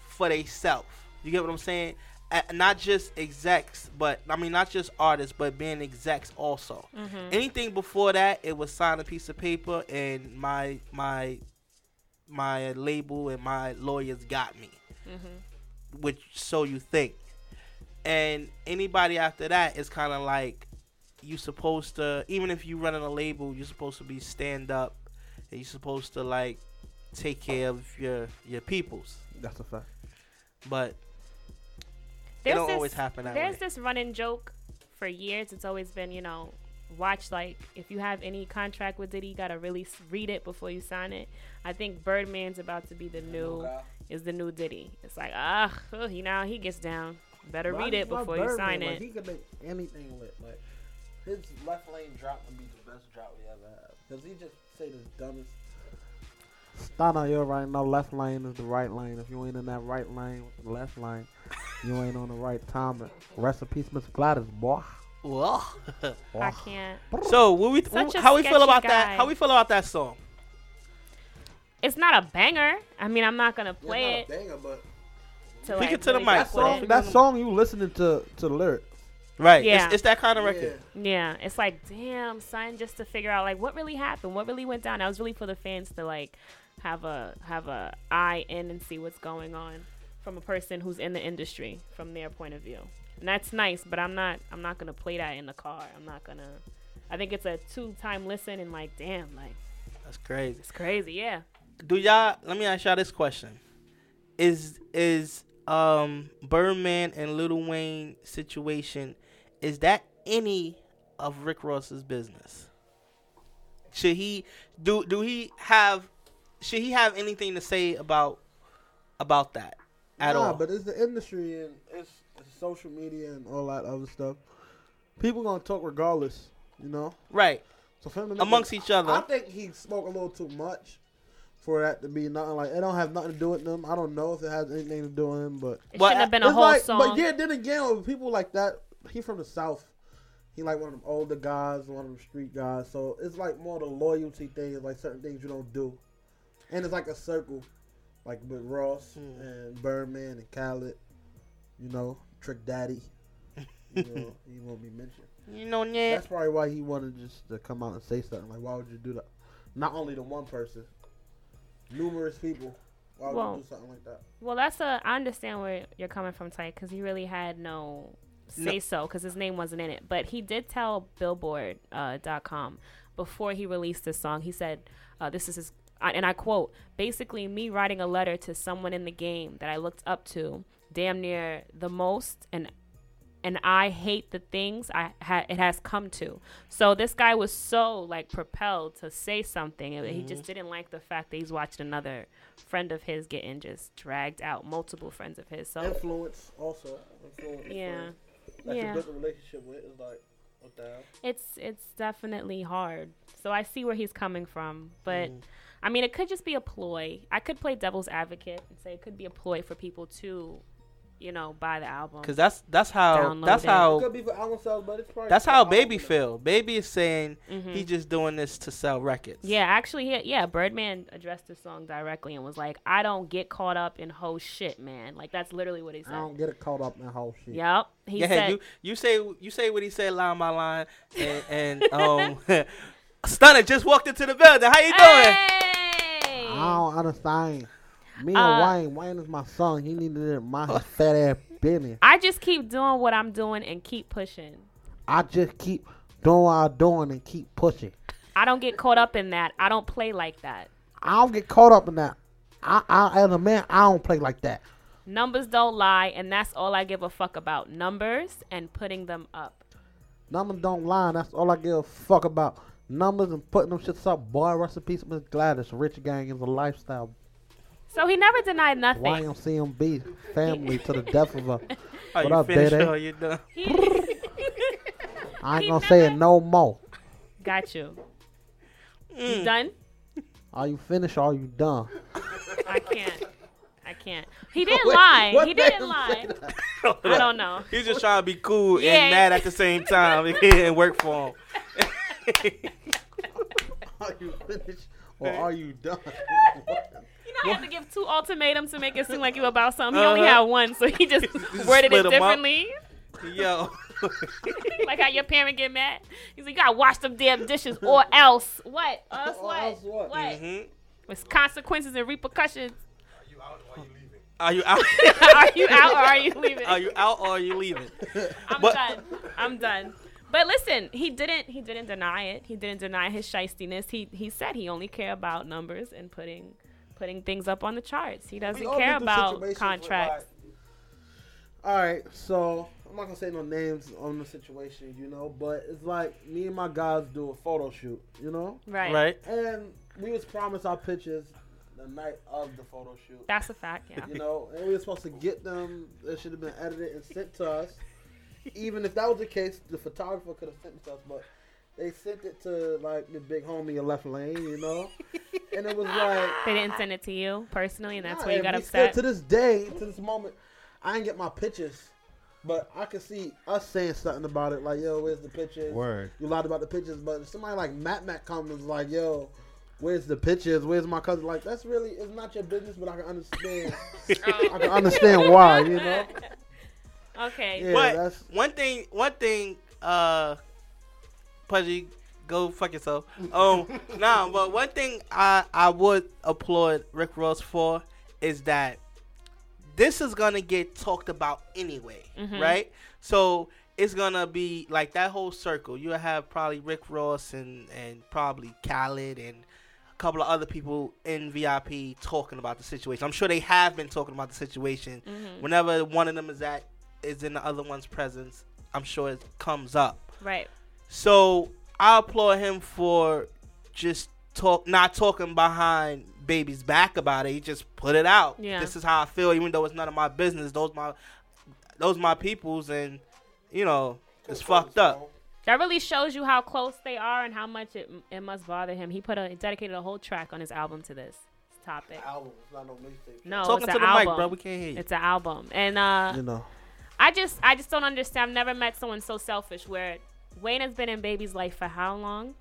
for themselves. You get what I'm saying? A- not just execs, but I mean not just artists, but being execs also. Mhm. Anything before that, it was sign a piece of paper and my my my label and my lawyers got me Mhm. which so you think. And anybody after that is kind of like you supposed to even if you running a label, you're supposed to be stand up and you're supposed to like take care of your your peoples. That's a fact. But it There's don't this, always happen that There's way. this running joke for years. It's always been, you know, watch like if you have any contract with Diddy, you gotta really read it before you sign it. I think Birdman's about to be the new is the new Diddy. It's like ah, uh, you know he gets down. Better But read it just love before you sign like, it. He could make anything lit. Like his left lane drop would be the best drop we ever had. Cause he just say the dumbest. Stunner, you're right. know left lane is the right lane. If you ain't in that right lane with the left lane, you ain't on the right time. Rest in peace, Mr. Gladys, boy. Well, I can't. So, what we Such how we feel about guy. that? How we feel about that song? It's not a banger. I mean, I'm not gonna play it. banger, but to, Speak like, it to the mic. That song, that song, you listening to to the lyrics. Right. Yeah. It's, it's that kind of record. Yeah, it's like, damn, son, just to figure out like what really happened, what really went down. That was really for the fans to like have a have a eye in and see what's going on from a person who's in the industry from their point of view. And that's nice, but I'm not I'm not gonna play that in the car. I'm not gonna. I think it's a two time listen and like, damn, like That's crazy. it's crazy. Yeah. Do y'all? Let me ask y'all this question: Is is um Birdman and Little Wayne situation? Is that any of Rick Ross's business? Should he do? Do he have? Should he have anything to say about about that at nah, all? but it's the industry and it's, it's social media and all that other stuff. People gonna talk regardless, you know. Right. So for him to make Amongst a- each other. I think he spoke a little too much for that to be nothing like. It don't have nothing to do with them. I don't know if it has anything to do with him, but It shouldn't have been a whole like, song. But yeah, then again, with people like that, he from the south. He like one of them older guys, one of them street guys. So it's like more the loyalty thing, like certain things you don't do, and it's like a circle, like with Ross Hmm. and Birdman and Khaled, you know, Trick Daddy. You know, he won't be mentioned. You know, yeah. That's probably why he wanted just to come out and say something. Like, why would you do that? Not only the one person, numerous people. Why would Well, you do something like that? Well, that's a. I understand where you're coming from, Ty, because he really had no No. say so, because his name wasn't in it. But he did tell Billboard.com uh, com before he released this song. He said, uh, "This is his." And I quote, basically, me writing a letter to someone in the game that I looked up to damn near the most, and and I hate the things I ha- it has come to. So this guy was so like propelled to say something, and he just didn't like the fact that he's watched another friend of his getting just dragged out, multiple friends of his. So Influence also. Influence Yeah. That Yeah. a relationship with is like, what the hell? it's it's definitely hard. So I see where he's coming from, but Mhm. I mean, it could just be a ploy. I could play devil's advocate and say it could be a ploy for people to, you know, buy the album. Cause that's that's how that's it. how It could be for album sales, but it's probably that's how Baby sales. feel. Baby is saying Mhm. he just doing this to sell records. Yeah, actually, he, yeah, Birdman addressed the song directly and was like, "I don't get caught up in whole shit, man." Like that's literally what he said. I don't get caught up in that whole shit. Yep, he yeah, said. you you say you say what he said line by line, and, and um, Stunner just walked into the building. How you doing? I don't understand. Me and Uh, Wayne, Wayne is my son. He needed to mind his fat ass business. I just keep doing what I'm doing and keep pushing. I just keep doing what I'm doing and keep pushing. I don't get caught up in that. I don't play like that. I don't get caught up in that. I, I as a man, I don't play like that. Numbers don't lie, and that's all I give a fuck about. Numbers and putting them up. Numbers don't lie. and That's all I give a fuck about. Numbers and putting them shits up. Boy, rest in peace, Miss Gladys. Rich gang is a lifestyle. So he never denied nothing. YMCMB family to the death of her. Are what you up, finished Dede? or you done? I ain't gonna say it no more. Got you. Mm. You done? Are you finished or are you done? I can't. I can't. He didn't What- lie. he didn't lie. I don't know. He's just trying to be cool Yeah. and mad at the same time. It didn't work for him. Are you finished or are you done? You know, I have to give two ultimatums to make it seem like you about something. He only Uh-huh. had one, so he just Just worded split it 'em up. differently. Yo. like how your parent get mad. He's like, you gotta wash them damn dishes or else. What? Or else what? what? What? Mhm. With consequences and repercussions. Are you out or are you leaving? Are you out? are you out or are you leaving? Are you out or are you leaving? I'm But- done. I'm done. But listen, he didn't. He didn't deny it. He didn't deny his shystiness. He he said he only care about numbers and putting putting things up on the charts. He doesn't care about situations contracts. All right, so I'm not gonna say no names on the situation, you know, but it's like me and my guys do a photo shoot, you know, Right. Right. And we was promised our pictures the night of the photo shoot. That's a fact, yeah. You know, and we were supposed to get them. It should have been edited and sent to us. Even if that was the case, the photographer could have sent it to us, but they sent it to like the big homie in left lane, you know, and it was like They didn't send it to you personally, and that's Nah, why you got upset. Still, to this day, to this moment, I ain't get my pictures. But I can see us saying something about it, like, yo, where's the pictures? Word. You lied about the pictures, but if somebody like Matt Matt comes is like, yo, where's the pictures? Where's my cousin? Like, that's really, it's not your business, but I can understand. I can understand why, you know? Okay. Yeah, but that's- one thing, one thing, uh, Pudgy, go fuck yourself. Um, nah, but one thing I I would applaud Rick Ross for is that this is gonna get talked about anyway, Mhm. right? So it's gonna be like that whole circle. You'll have probably Rick Ross and and probably Khaled and a couple of other people in VIP talking about the situation. I'm sure they have been talking about the situation. Mhm. Whenever one of them is at is in the other one's presence, I'm sure it comes up. Right. So I applaud him for just talk, not talking behind baby's back about it. He just put it out. Yeah. This is how I feel, even though it's none of my business. Those my, those my peoples, and you know it's fucked up. That really shows you how close they are and how much it, it must bother him. He put a dedicated a whole track on his album to this topic. Album, it's not no mixtape. No, Talking it's to an the mic, bro. We can't hear you. It's an album, and uh, You know. I just I just don't understand. I've never met someone so selfish. Where Wayne has been in baby's life for how long?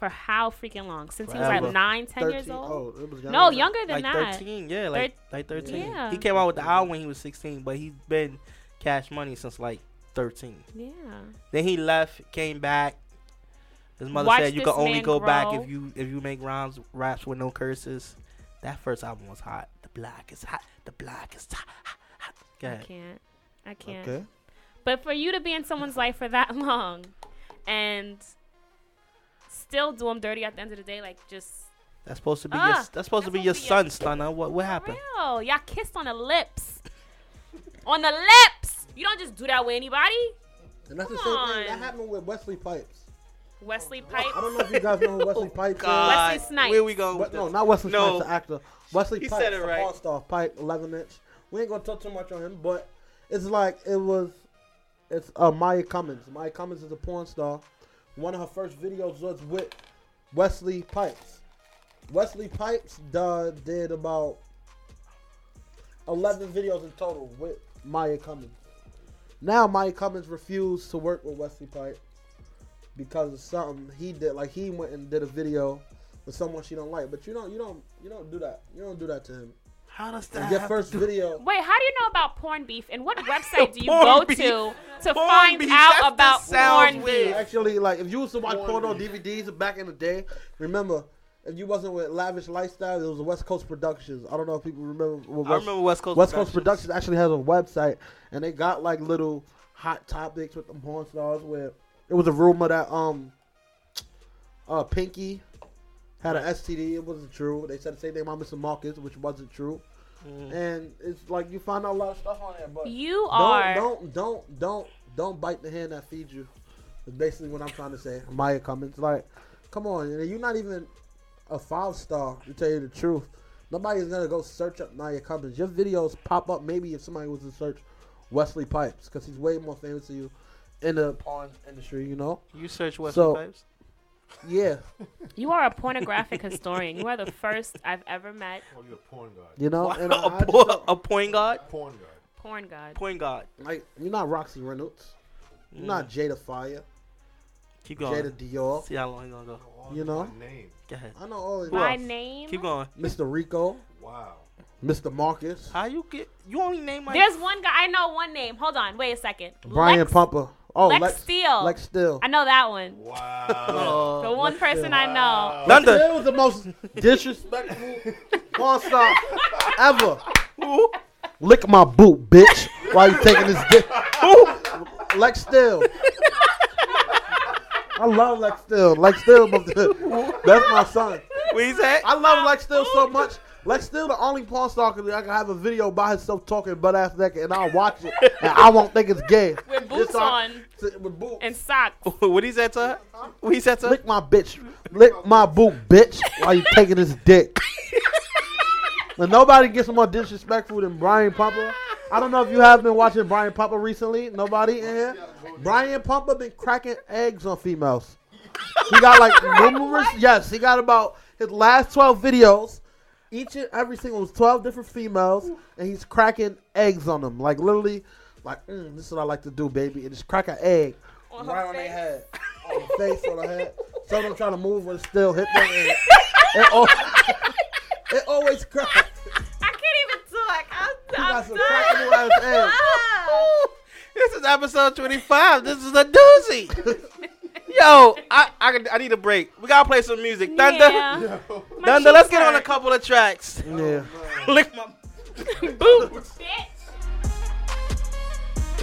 For how freaking long? Since he was Forever. like nine, ten years old. Oh, it was no, than younger than like that. 13, yeah, like Thir- like 13. Yeah. He came out with the album when he was 16, but he's been Cash Money since like 13. Yeah. Then he left, came back. His mother Watch said you can only man go back if you if you make rhymes raps with no curses. That first album was hot. The black is hot. The black is hot. hot, hot. Go I ahead. can't. I can't. Okay. But for you to be in someone's life for that long and still do them dirty at the end of the day, like just That's supposed to be Ah, your that's supposed to be your son, stunner. What what happened? oh, y'all kissed on the lips. on the lips. You don't just do that with anybody. And that's the Come same thing on. that happened with Wesley Pipes. Wesley Pipes. I don't know if you guys know who Wesley Pipes God. is. Wesley Snipes. Where we going What- with no, this? not Wesley No. Snipes, the actor. Wesley He Pipes, said it the right. porn star, Pipe, 11 inch. We ain't gonna talk too much on him, but it's like it was. It's uh, Maya Cummins. Maya Cummins is a porn star. One of her first videos was with Wesley Pipes. Wesley Pipes uh, did about 11 videos in total with Maya Cummins. Now Maya Cummins refused to work with Wesley Pipes because of something he did. Like he went and did a video with someone she don't like. But you don't, you don't, you don't do that. You don't do that to him. How does that? Your first video. Wait, how do you know about porn beef? And what website do you go beef. to to Porn find beef, out that about porn weird. beef? Actually, like if you used to watch porno DVDs back in the day, remember. If you wasn't with Lavish Lifestyle, it was West Coast Productions. I don't know if people remember. what I remember West Coast West Coast Productions. Productions actually has a website, and they got like little hot topics with the porn stars. Where it was a rumor that um, uh, Pinky had an STD. It wasn't true. They said the same thing about Mr. Marcus, which wasn't true. Mm. And it's like you find out a lot of stuff on there, but You don't, are- don't don't don't don't bite the hand that feeds you. Is basically what I'm trying to say. Maya Cummins, like, come on, you're not even a five star. To tell you the truth, nobody's gonna go search up Maya Cummins. Your videos pop up maybe if somebody was to search Wesley Pipes because he's way more famous than you in the porn industry. You know. You search Wesley So, Pipes? Yeah. You are a pornographic historian. You are the first I've ever met. Oh, you're a porn god. You know, and I, a, I just por- don't- a point guard. Porn god. Porn god. Point guard. like you're not Roxy Reynolds. You're not mm. Jada Fire. Keep going. Jada Dior. See how long he's gonna go. You know. Name. Go ahead. I know all of Who By name. Keep going. Mr. Rico. Wow. Mr. Marcus. How you get? You only name like. There's one guy. I know one name. Hold on. Wait a second. Brian Lex, Pumper. Oh, Lex, Lex Steele. Lex Steele. I know that one. Wow. the one person I know. Lex Steele was the most disrespectful porn star ever. Lick my boot, bitch. While you taking this dick. Lex Steele. I love Lex Steele. Lex Steele, that's my son. What he said? I love Lex Steele so much. Lex Steele, the only porn star that I can have a video by himself talking butt ass naked, and I'll watch it, and I won't think it's gay. With boots Just I- on With boots. and socks. what he said to her? What he said to her? Lick my bitch. Lick my boot, bitch. While you taking this dick. and nobody gets more disrespectful than Brian Pumper. I don't know if you have been watching Brian Pumper recently. Nobody in here. Brian Pumper been cracking eggs on females. He got like numerous. Yes, he got about his last twelve videos. Each and every single was twelve different females, and he's cracking eggs on them. Like literally, like mm, this is what I like to do, baby. And just crack an egg On right on their head, on the face, on the head. Some of them trying to move, but still hit them. And it, al- it always cracks. I can't even talk. I'm, He I'm got some done. crackable ass eggs. This is episode 25. This is a doozy. Yo, I, I I need a break. We gotta play some music. Thunder, Yeah. My Thunder. Let's cheeks get on a hurt. couple of tracks. Oh, yeah. Lick my. Boom.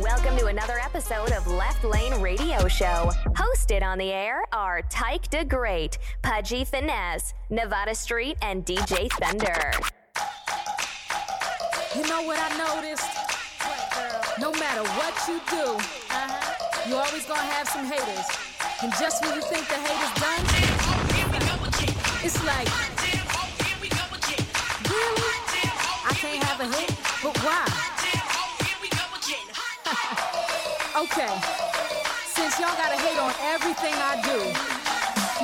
Welcome to another episode of Left Lane Radio Show. Hosted on the air are Tyke the Great, Pudgy Finesse, Nevada Street, and DJ Thunder. You know what I noticed? No matter what you do, uh-huh. you always gonna have some haters. And just when you think the hate is done, it's like, really? I can't have a hit, but why? okay, since y'all gotta hate on everything I do,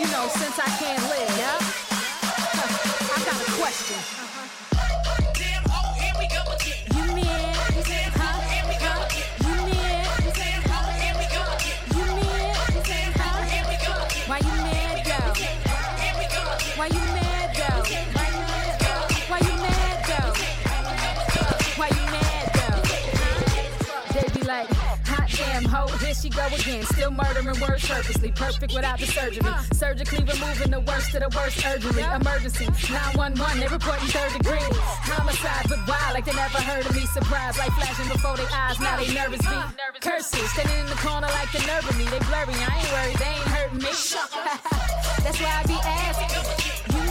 you know, since I can't live, yeah? I got a question. Go again. Still murdering words purposely, perfect without the surgery. Surgically removing the worst of the worst urgently. Emergency, 911, they reporting third degree. Homicide, but why? Like they never heard of me. Surprise, like flashing before their eyes, now they nervous be. Curses, standing in the corner like the nerve of me. They blurry, I ain't worried, they ain't hurting me. That's why I be asking. You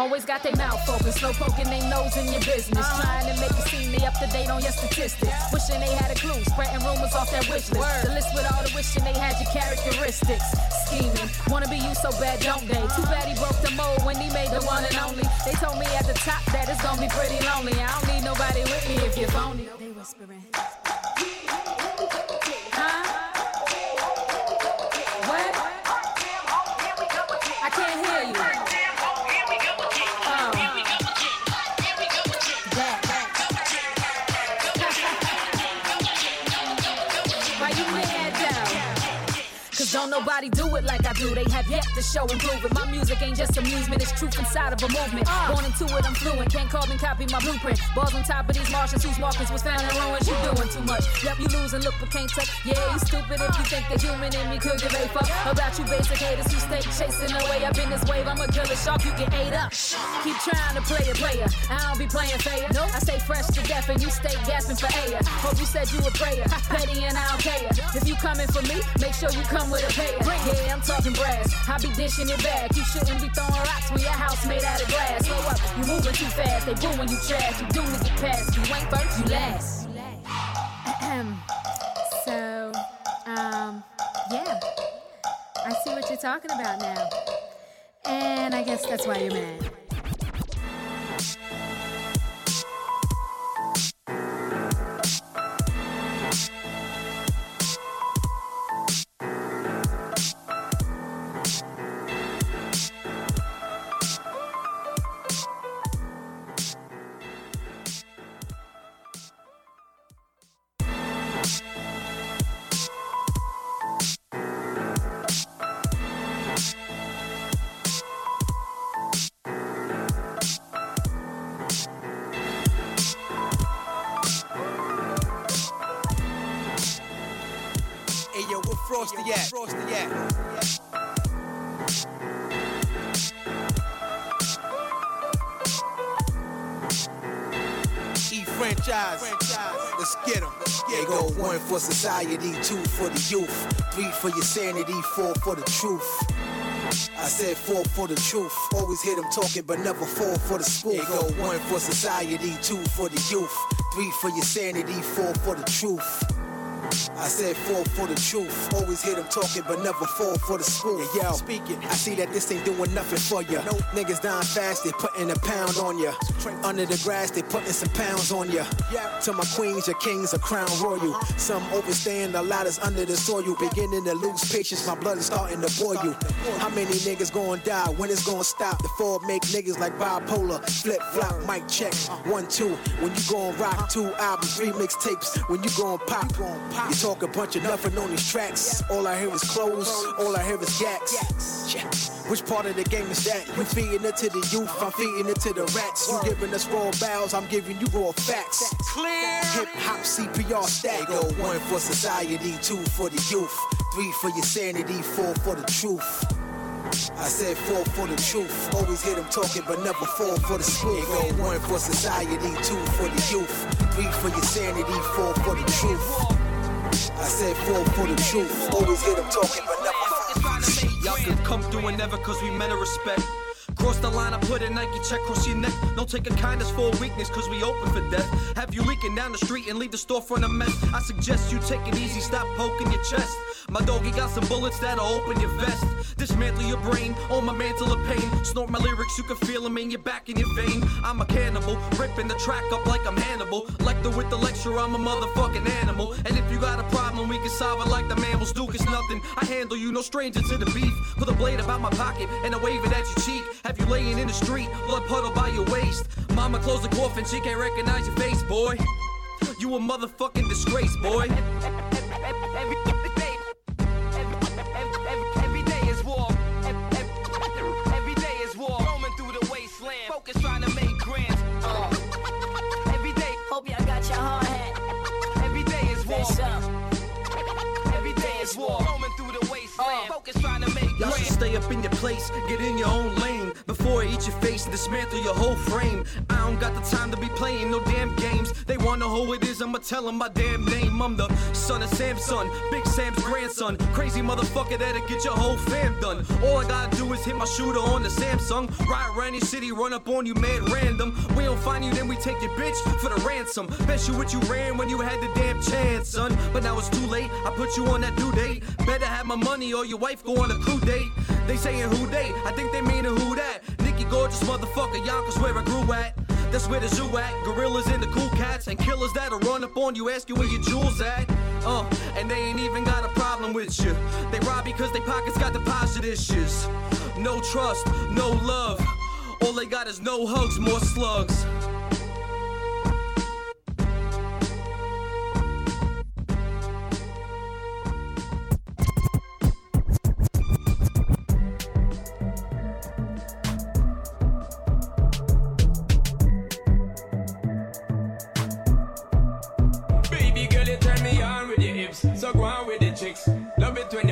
Always got their mouth open, slow poking their nose in your business. Uh-huh. Trying to make it seem they up to date on your statistics. Wishing they had a clue, spreading rumors off that wish list. The list with all the wishing they had your characteristics. Scheming, wanna be you so bad, don't they? Too uh-huh. bad he broke the mold when he made the one and only. They told me at the top that it's gonna be pretty lonely. I don't need nobody with me if you're phony. They whispering. Nobody do it like I do. They have yet to show improvement. My music ain't just amusement, it's truth inside of a movement. Uh. Born into it, I'm fluent. Can't carbon copy my blueprint. Balls on top of these Martians whose markings was found in ruins. You doing too much. Yep, you losing, look but can't take. Yeah, you stupid if you think the human in me could give a fuck about you basic haters who stay chasing the way up in this wave. I'm a killer shark, you get ate up. Keep trying to play a player. I don't be playing fair. I stay fresh to death and you stay gasping for air. Hope you said you a prayer. Petty and I don't care. If you coming for me, make sure you come with a pair. Yeah, I'm talking brass. I be dishing it back. You shouldn't be throwing rocks when your house made out of glass. Slow up, you moving too fast. They booing you trash. You to get past. You ain't first, you last. so, um, yeah. I see what you're talking about now. And I guess that's why you're mad. Sanity, four for the truth. I said four for the truth. Always hear them talking, but never fall for the spoof. They go one for society, two for the youth, three for your sanity, four for the truth. I said fall for the truth. Always hear them talking, but never fall for the spoof. Yeah, yo, speaking. I see that this ain't doing nothing for ya. Nope. Niggas dying fast, they putting a pound on ya. Under the grass, they putting some pounds on ya. Yeah. To my queens, your kings, a crown royal. Uh-huh. Some overstand the ladders under the soil. Beginning to lose patience, my blood is starting to boil you. How many niggas gonna die? When it's gonna stop? The four make niggas like bipolar. Flip flop, mic check. Uh-huh. One, two. When you gon' rock uh-huh. two albums, three mixtapes. When you gon' pop, you talk a bunch of nothing on these tracks. All I hear is clothes, all I hear is yaks. Yeah. Which part of the game is that? You feeding it to the youth, I'm feeding it to the rats. You giving us raw bows, I'm giving you raw facts. Clear. Hip hop CPR stack. Go one for society, two for the youth, three for your sanity, four for the truth. I said four for the truth. Always hear them talking, but never fall for the spoof. Go one for society, two for the youth, three for your sanity, four for the truth. I said four for the truth. Always hear them talking, but never fall for the spoof. Y'all can come through and never cause we men of respect. Cross the line, I put a Nike check across your neck. Don't take a kindness for a weakness, cause we open for death. Have you leaking down the street and leave the storefront a mess? I suggest you take it easy, stop poking your chest. My doggy got some bullets that'll open your vest. Dismantle your brain on my mantle of pain. Snort my lyrics, you can feel them in your back and your vein. I'm a cannibal, ripping the track up like I'm Hannibal. Lecter with the lecture, I'm a motherfucking animal. And if you got a problem, we can solve it like the mammals do. Cause nothing, I handle you, no stranger to the beef. Put a blade about my pocket and I wave it at your cheek. Have you laying in the street, blood puddle by your waist. Mama close the coffin, she can't recognize your face, boy. You a motherfucking disgrace, boy. Y'all should stay up in your place, get in your own lane. Before I eat your face dismantle your whole frame. I don't got the time to be playing no damn games. They wanna know who it is, I'ma tell them my damn name. I'm the son of Samson, Big Sam's grandson. Crazy motherfucker that'll get your whole fam done. All I gotta do is hit my shooter on the Samsung. Ride around your city, run up on you mad random. We don't find you, then we take your bitch for the ransom. Bet you what you ran when you had the damn chance, son. But now it's too late, I put you on that due date. Better have my money or your wife go on a crew date. They saying who they, I think they mean who that. Nikki gorgeous motherfucker, Yonkers where I grew at. That's where the zoo at. Gorillas and the cool cats and killers that'll run up on you, ask you where your jewels at. Uh, and they ain't even got a problem with you. They rob because they pockets got deposit issues. No trust, no love. All they got is no hugs, more slugs. Chicks. Love it when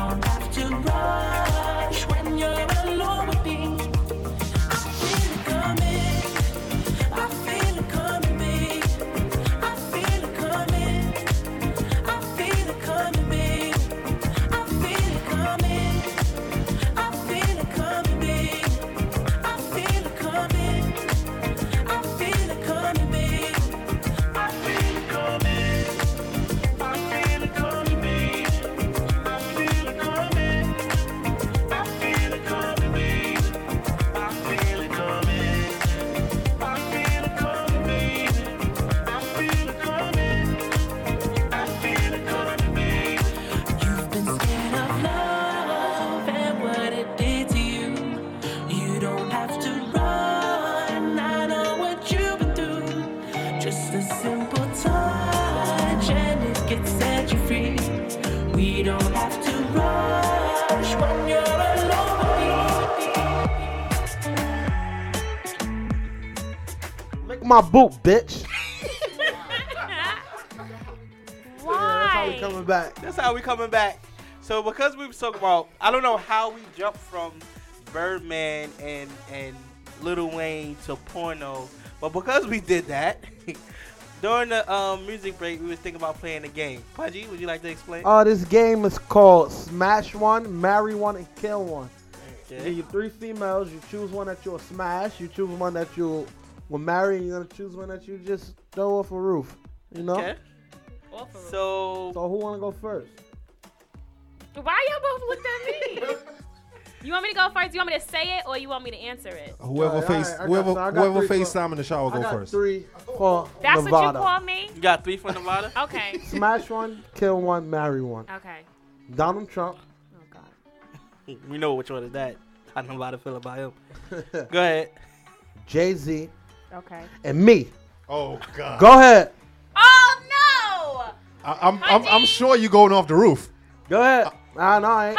don't have to rush when you're alone my boot, bitch. Why? That's how we coming back. That's how we coming back. So because we was talking about, I don't know how we jumped from Birdman and and Little Wayne to porno, but because we did that during the um, music break, we was thinking about playing the game. Pudgy, would you like to explain? Uh, this game is called Smash One, Marry One, and Kill One. Okay. You three females. You choose one that you'll smash. You choose one that you will marry. And you're gonna choose one that you just throw off a roof. You know. Okay. So So who wanna go first? Why y'all both looked at me? you want me to go first? You want me to say it or you want me to answer it? Whoever Alright, face alright, I got- whoever so whoever face for- time in the shower I go got first. Three for That's Nevada. what you call me? You got three for Nevada? Okay. Smash one, kill one, marry one. Okay. Donald Trump. Oh God. we know which one is that. I know how to feel about him. Go ahead. Jay Z. Okay. And me. Oh God. Go ahead. Oh no! I, I'm, I'm I'm sure you're going off the roof. Go ahead. I know. I ain't.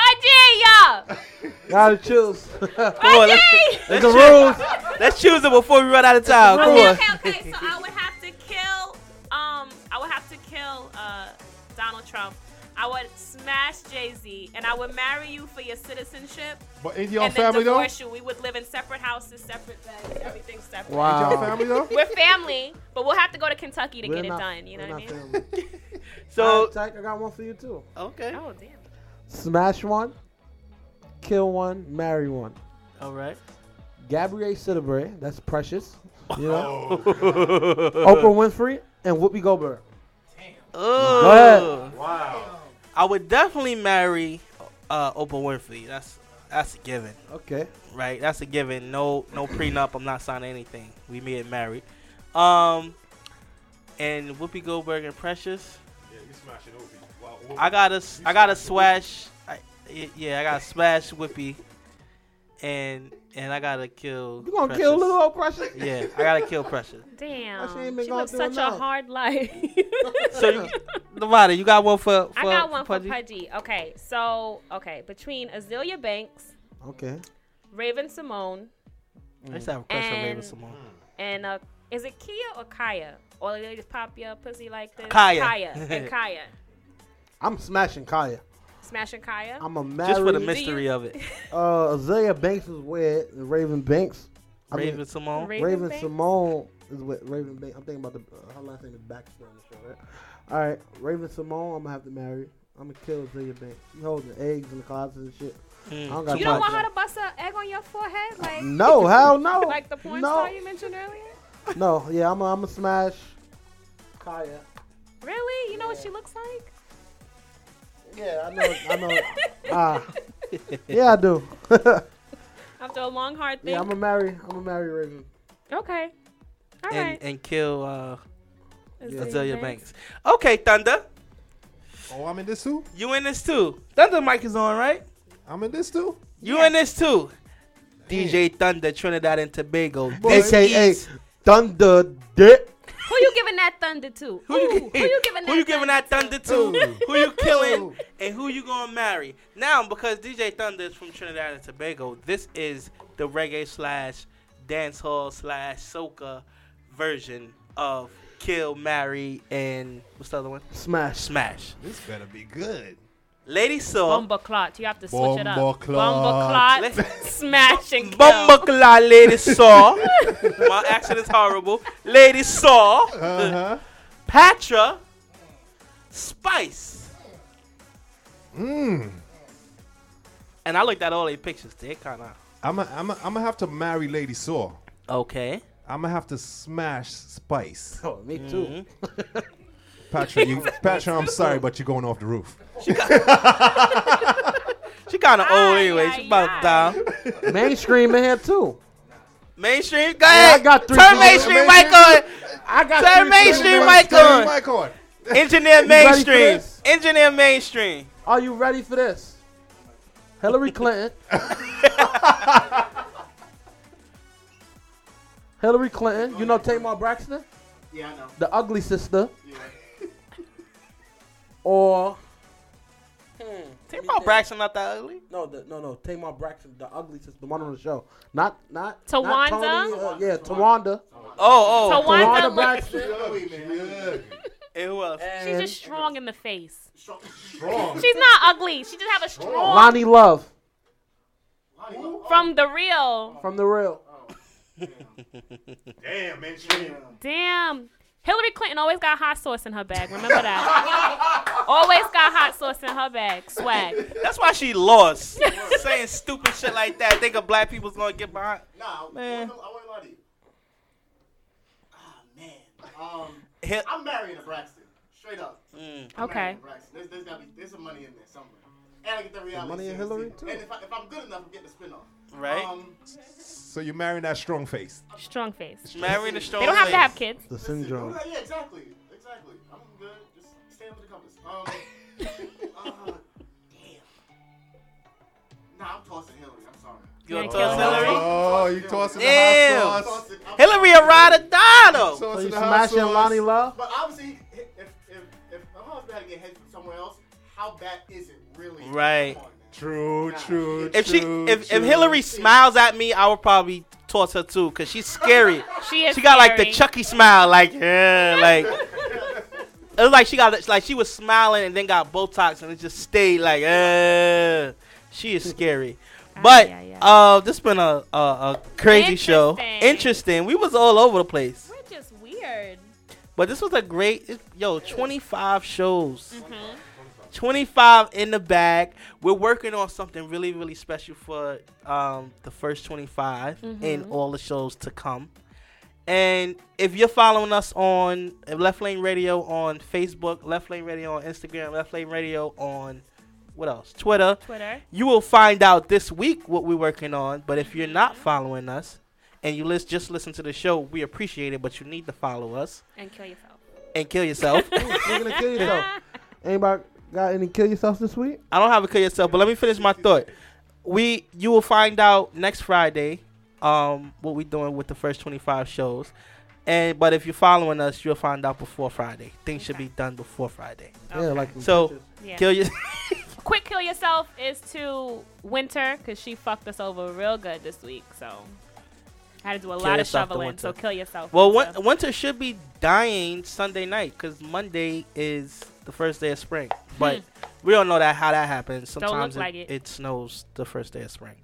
Pudgy, Gotta choose. Come on, let's, It's let's the choose- rules. Let's choose it before we run out of time. Come Okay, on. okay, okay. So I would have to kill. Um, I would have to kill uh Donald Trump. I would smash Jay Z, and I would marry you for your citizenship. But ain't y'all and then family though? divorce you. We would live in separate houses, separate beds, everything separate. Wow. Ain't y'all family though? We're family, but we'll have to go to Kentucky to We're get not- it done. You know we're what I mean? family. So Alright, I got one for you too. okay. Oh damn. Smash one, kill one, marry one. All right. Gabrielle Sidibe, that's precious. You know. Oh. Oprah Winfrey and Whoopi Goldberg. Oh. Go ahead. Wow. I would definitely marry uh, Oprah Winfrey. That's that's a given, Okay. right? That's a given. No no prenup. I'm not signing anything. We may get married. Um, and Whoopi Goldberg and Precious. Yeah, you smashing Opie. Wow. I gotta s- I gotta swash. I, y- yeah, I gotta smash Whoopi, and and I gotta kill. You gonna Precious. kill little old Precious? Yeah, I gotta kill Precious. Damn. She ain't been She going lives through such a hard life. So, you, Nevada, you got one for? for I got one Pudgy? for Pudgy. Okay, so okay, between Azealia Banks, Okay. Raven Simone, I used to have a crush on Raven Simone. and uh, is it Kia or Kaya? Or they just pop your pussy like this? Kaya. Kaya and Kaya. I'm smashing Kaya. Smashing Kaya. I'm a married. Just for the mystery of it. Uh, Azealia Banks is with Raven Banks. I mean, Raven Simone? Raven, Raven Banks? Simone is with Raven Banks. I'm thinking about the uh, her last name is Baxter on the show, right? All right, Raven Simone. I'm gonna have to marry. I'm gonna kill Azealia Banks. She holding the eggs in the closet and shit. I don't got You don't want for her to bust an egg on your forehead? Like No, hell no. like the porn No. star you mentioned earlier? No, yeah, I'm a, I'm a smash. Kaya. Really? You know what she looks like? Yeah, I know. I know. Ah, yeah, I do. After a long hard thing. yeah, I'm gonna marry. I'm gonna marry Raven. okay. All and, right. and kill uh, Azealia Azealia Banks. Banks. Okay, Thunder. Oh, I'm in this too. You in this too? Thunder mic is on, right? I'm in this too. You in this too? DJ Thunder, Trinidad and Tobago. This AKA is- Thunder Dick. Who you giving that thunder to? Who, who, you giving that? Who you giving that thunder to? who you killing? And who you gonna marry? Now, because DJ Thunder is from Trinidad and Tobago, this is the reggae slash dancehall slash soca version of Kill, Marry, and what's the other one? Smash. Smash. This better be good. Lady Saw. Bomba clot. You have to switch it up. Bomba Bomba clot. clot. Smash and kill. Bomba clot, Lady Saw. My accent is horrible. Lady Saw. Uh-huh. Patra. Spice. Mmm. And I looked at all their pictures. They kind of. I'm a, I'm a, I'm gonna have to marry Lady Saw. Okay. I'm gonna have to smash Spice. Oh, me too. Patra, you, Patra, I'm sorry, but you're going off the roof. She kind of old anyway. She about to die. Mainstream in here too. Mainstream? Go Yeah, ahead. I got three Turn mainstream mic on. I got Turn three mainstream people. mic Turn on. mic on. Engineer You mainstream. Engineer mainstream. Are you ready for this? Hillary Clinton. Hillary Clinton. You know Tamar Braxton? Yeah, I know. The ugly sister. Yeah. Or Tamar Braxton not that ugly. no, the, no, no. Tamar Braxton, the ugly sister, the one on the show. Not, not. Towanda? Not Tony, uh, yeah, Towanda. Oh, oh. Towanda Towanda Braxton. And who else? She's just strong in the face. Strong. She's not ugly. She just have a strong. Loni Love From the real. from the real. Damn, mainstream. Damn. Hillary Clinton always got hot sauce in her bag. Remember that? always got hot sauce in her bag. Swag. That's why she lost. Saying stupid shit like that. Thinking black people's gonna get behind. Nah, Man. I want to lie to you. Ah, man. Um, Hit- I'm marrying a Braxton. Straight up. Mm. Okay. Braxton. There's, there's gotta be there's some money in there somewhere. And I get the reality. money in Hillary, too. too. And if, I, if I'm good enough, I'm getting a spin-off. Right. Um, So you're marrying that strong face. Strong face. Marrying a strong face. They don't have to face. have kids. The syndrome. yeah, exactly. Exactly. I'm good. Just stay with the covers. Um, uh, damn. Nah, I'm tossing Hillary. I'm sorry. You gonna toss Hillary? Oh, you tossing the Damn. hot sauce. Hillary a ride or die though. So Tossing you the hot smashing sauce. Loni Love? But obviously, if if if, if her husband had to get head from somewhere else, how bad is it really? Right. Come on, man. True, true. If she, true, if, if true. Hillary smiles at me, I would probably toss her too, cause she's scary. She is She got like the scary. Chucky smile, like yeah, like it was like she got like she was smiling and then got Botox and it just stayed like uh She is scary. But yeah, uh, this been a, a a crazy show. Interesting. Interesting. We was all over the place. We're just weird. But this was a great it- yo, 25 shows. Mm-hmm. 25 in the bag. We're working on something really, really special for um, the first 25 and Mhm. all the shows to come. And if you're following us on Left Lane Radio on Facebook, Left Lane Radio on Instagram, Left Lane Radio on what else? Twitter. Twitter. You will find out this week what we're working on. But if you're not following us and you lis- just listen to the show, we appreciate it. But you need to follow us And kill yourself. and kill yourself. You're gonna kill yourself. Anybody got any kill yourself this week? I don't have a kill yourself, but let me finish my thought. We you will find out next Friday um what we're doing with the first 25 shows. And but if you're following us, you'll find out before Friday. Things should be done before Friday. Yeah, like So. Yeah. kill your Quick kill yourself is to Winter because she fucked us over real good this week. So Had to do a Kill lot of shoveling, so kill yourself. Well, winter. winter should be dying Sunday night because Monday is the first day of spring. But we don't know that how that happens. Don't look Sometimes like it, it. snows the first day of spring.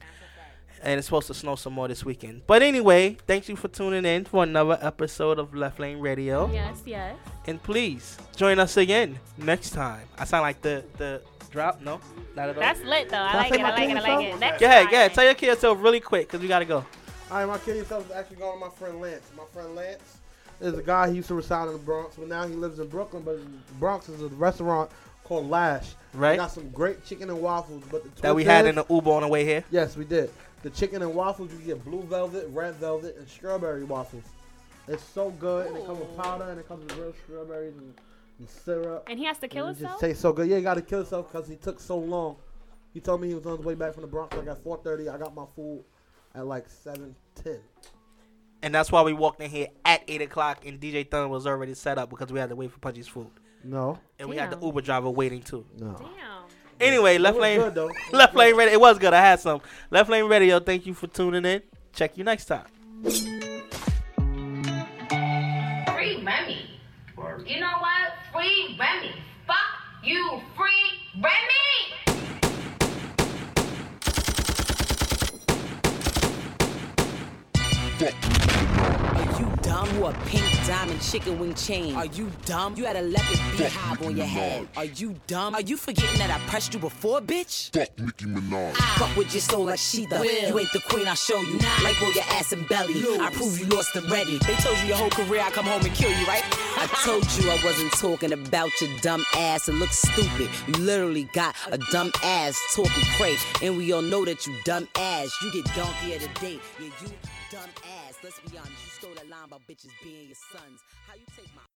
And it's supposed to snow some more this weekend. But anyway, thank you for tuning in for another episode of Left Lane Radio. Yes, yes. And please join us again next time. I sound like the the drop. No, not at all. That's lit though. I Can I like it. I like it. I like it. Next Go ahead, time. go ahead. Tell your kid yourself really quick because we gotta go. All right, my kid yourself is actually going to my friend Lance. My friend Lance is a guy he used to reside in the Bronx, but now he lives in Brooklyn. But Bronx is a restaurant called Lash. Right. They got some great chicken and waffles. But the That we had is- in the Uber on the way here. Yes, we did. The chicken and waffles, you get blue velvet, red velvet, and strawberry waffles. It's so good, and it comes with powder, and it comes with real strawberries and, and syrup. And he has to kill and It himself. just tastes so good. Yeah, he got to kill himself because he took so long. He told me he was on his way back from the Bronx like at 4:30. I got my food at like 7:10. And that's why we walked in here at 8 o'clock and DJ Thun was already set up because we had to wait for Punchy's food. No. And we had the Damn. Uber driver waiting too. No. Damn. Anyway, left was lane, good, though. It was left good. lane radio. It was good. I had some left lane radio. Thank you for tuning in. Check you next time. Free Remy. You know what? Free Remy. Fuck you, free Remy. Are you dumb? You a pink diamond chicken wing chain. Are you dumb? You had a leopard beehive on your head. Are you dumb? Are you forgetting that I pressed you before, bitch? Fuck Nicki Minaj. Fuck with your soul like she the. You ain't the queen, I'll show you. Like roll your ass and belly. I prove you lost already. They told you your whole career I come home and kill you, right? I told you I wasn't talking about your dumb ass. It looks stupid. You literally got a dumb ass talking crazy. And we all know that you dumb ass. You get donkey of the day. Yeah, you dumb ass. Let's be honest. Line about bitches being your sons. How you take my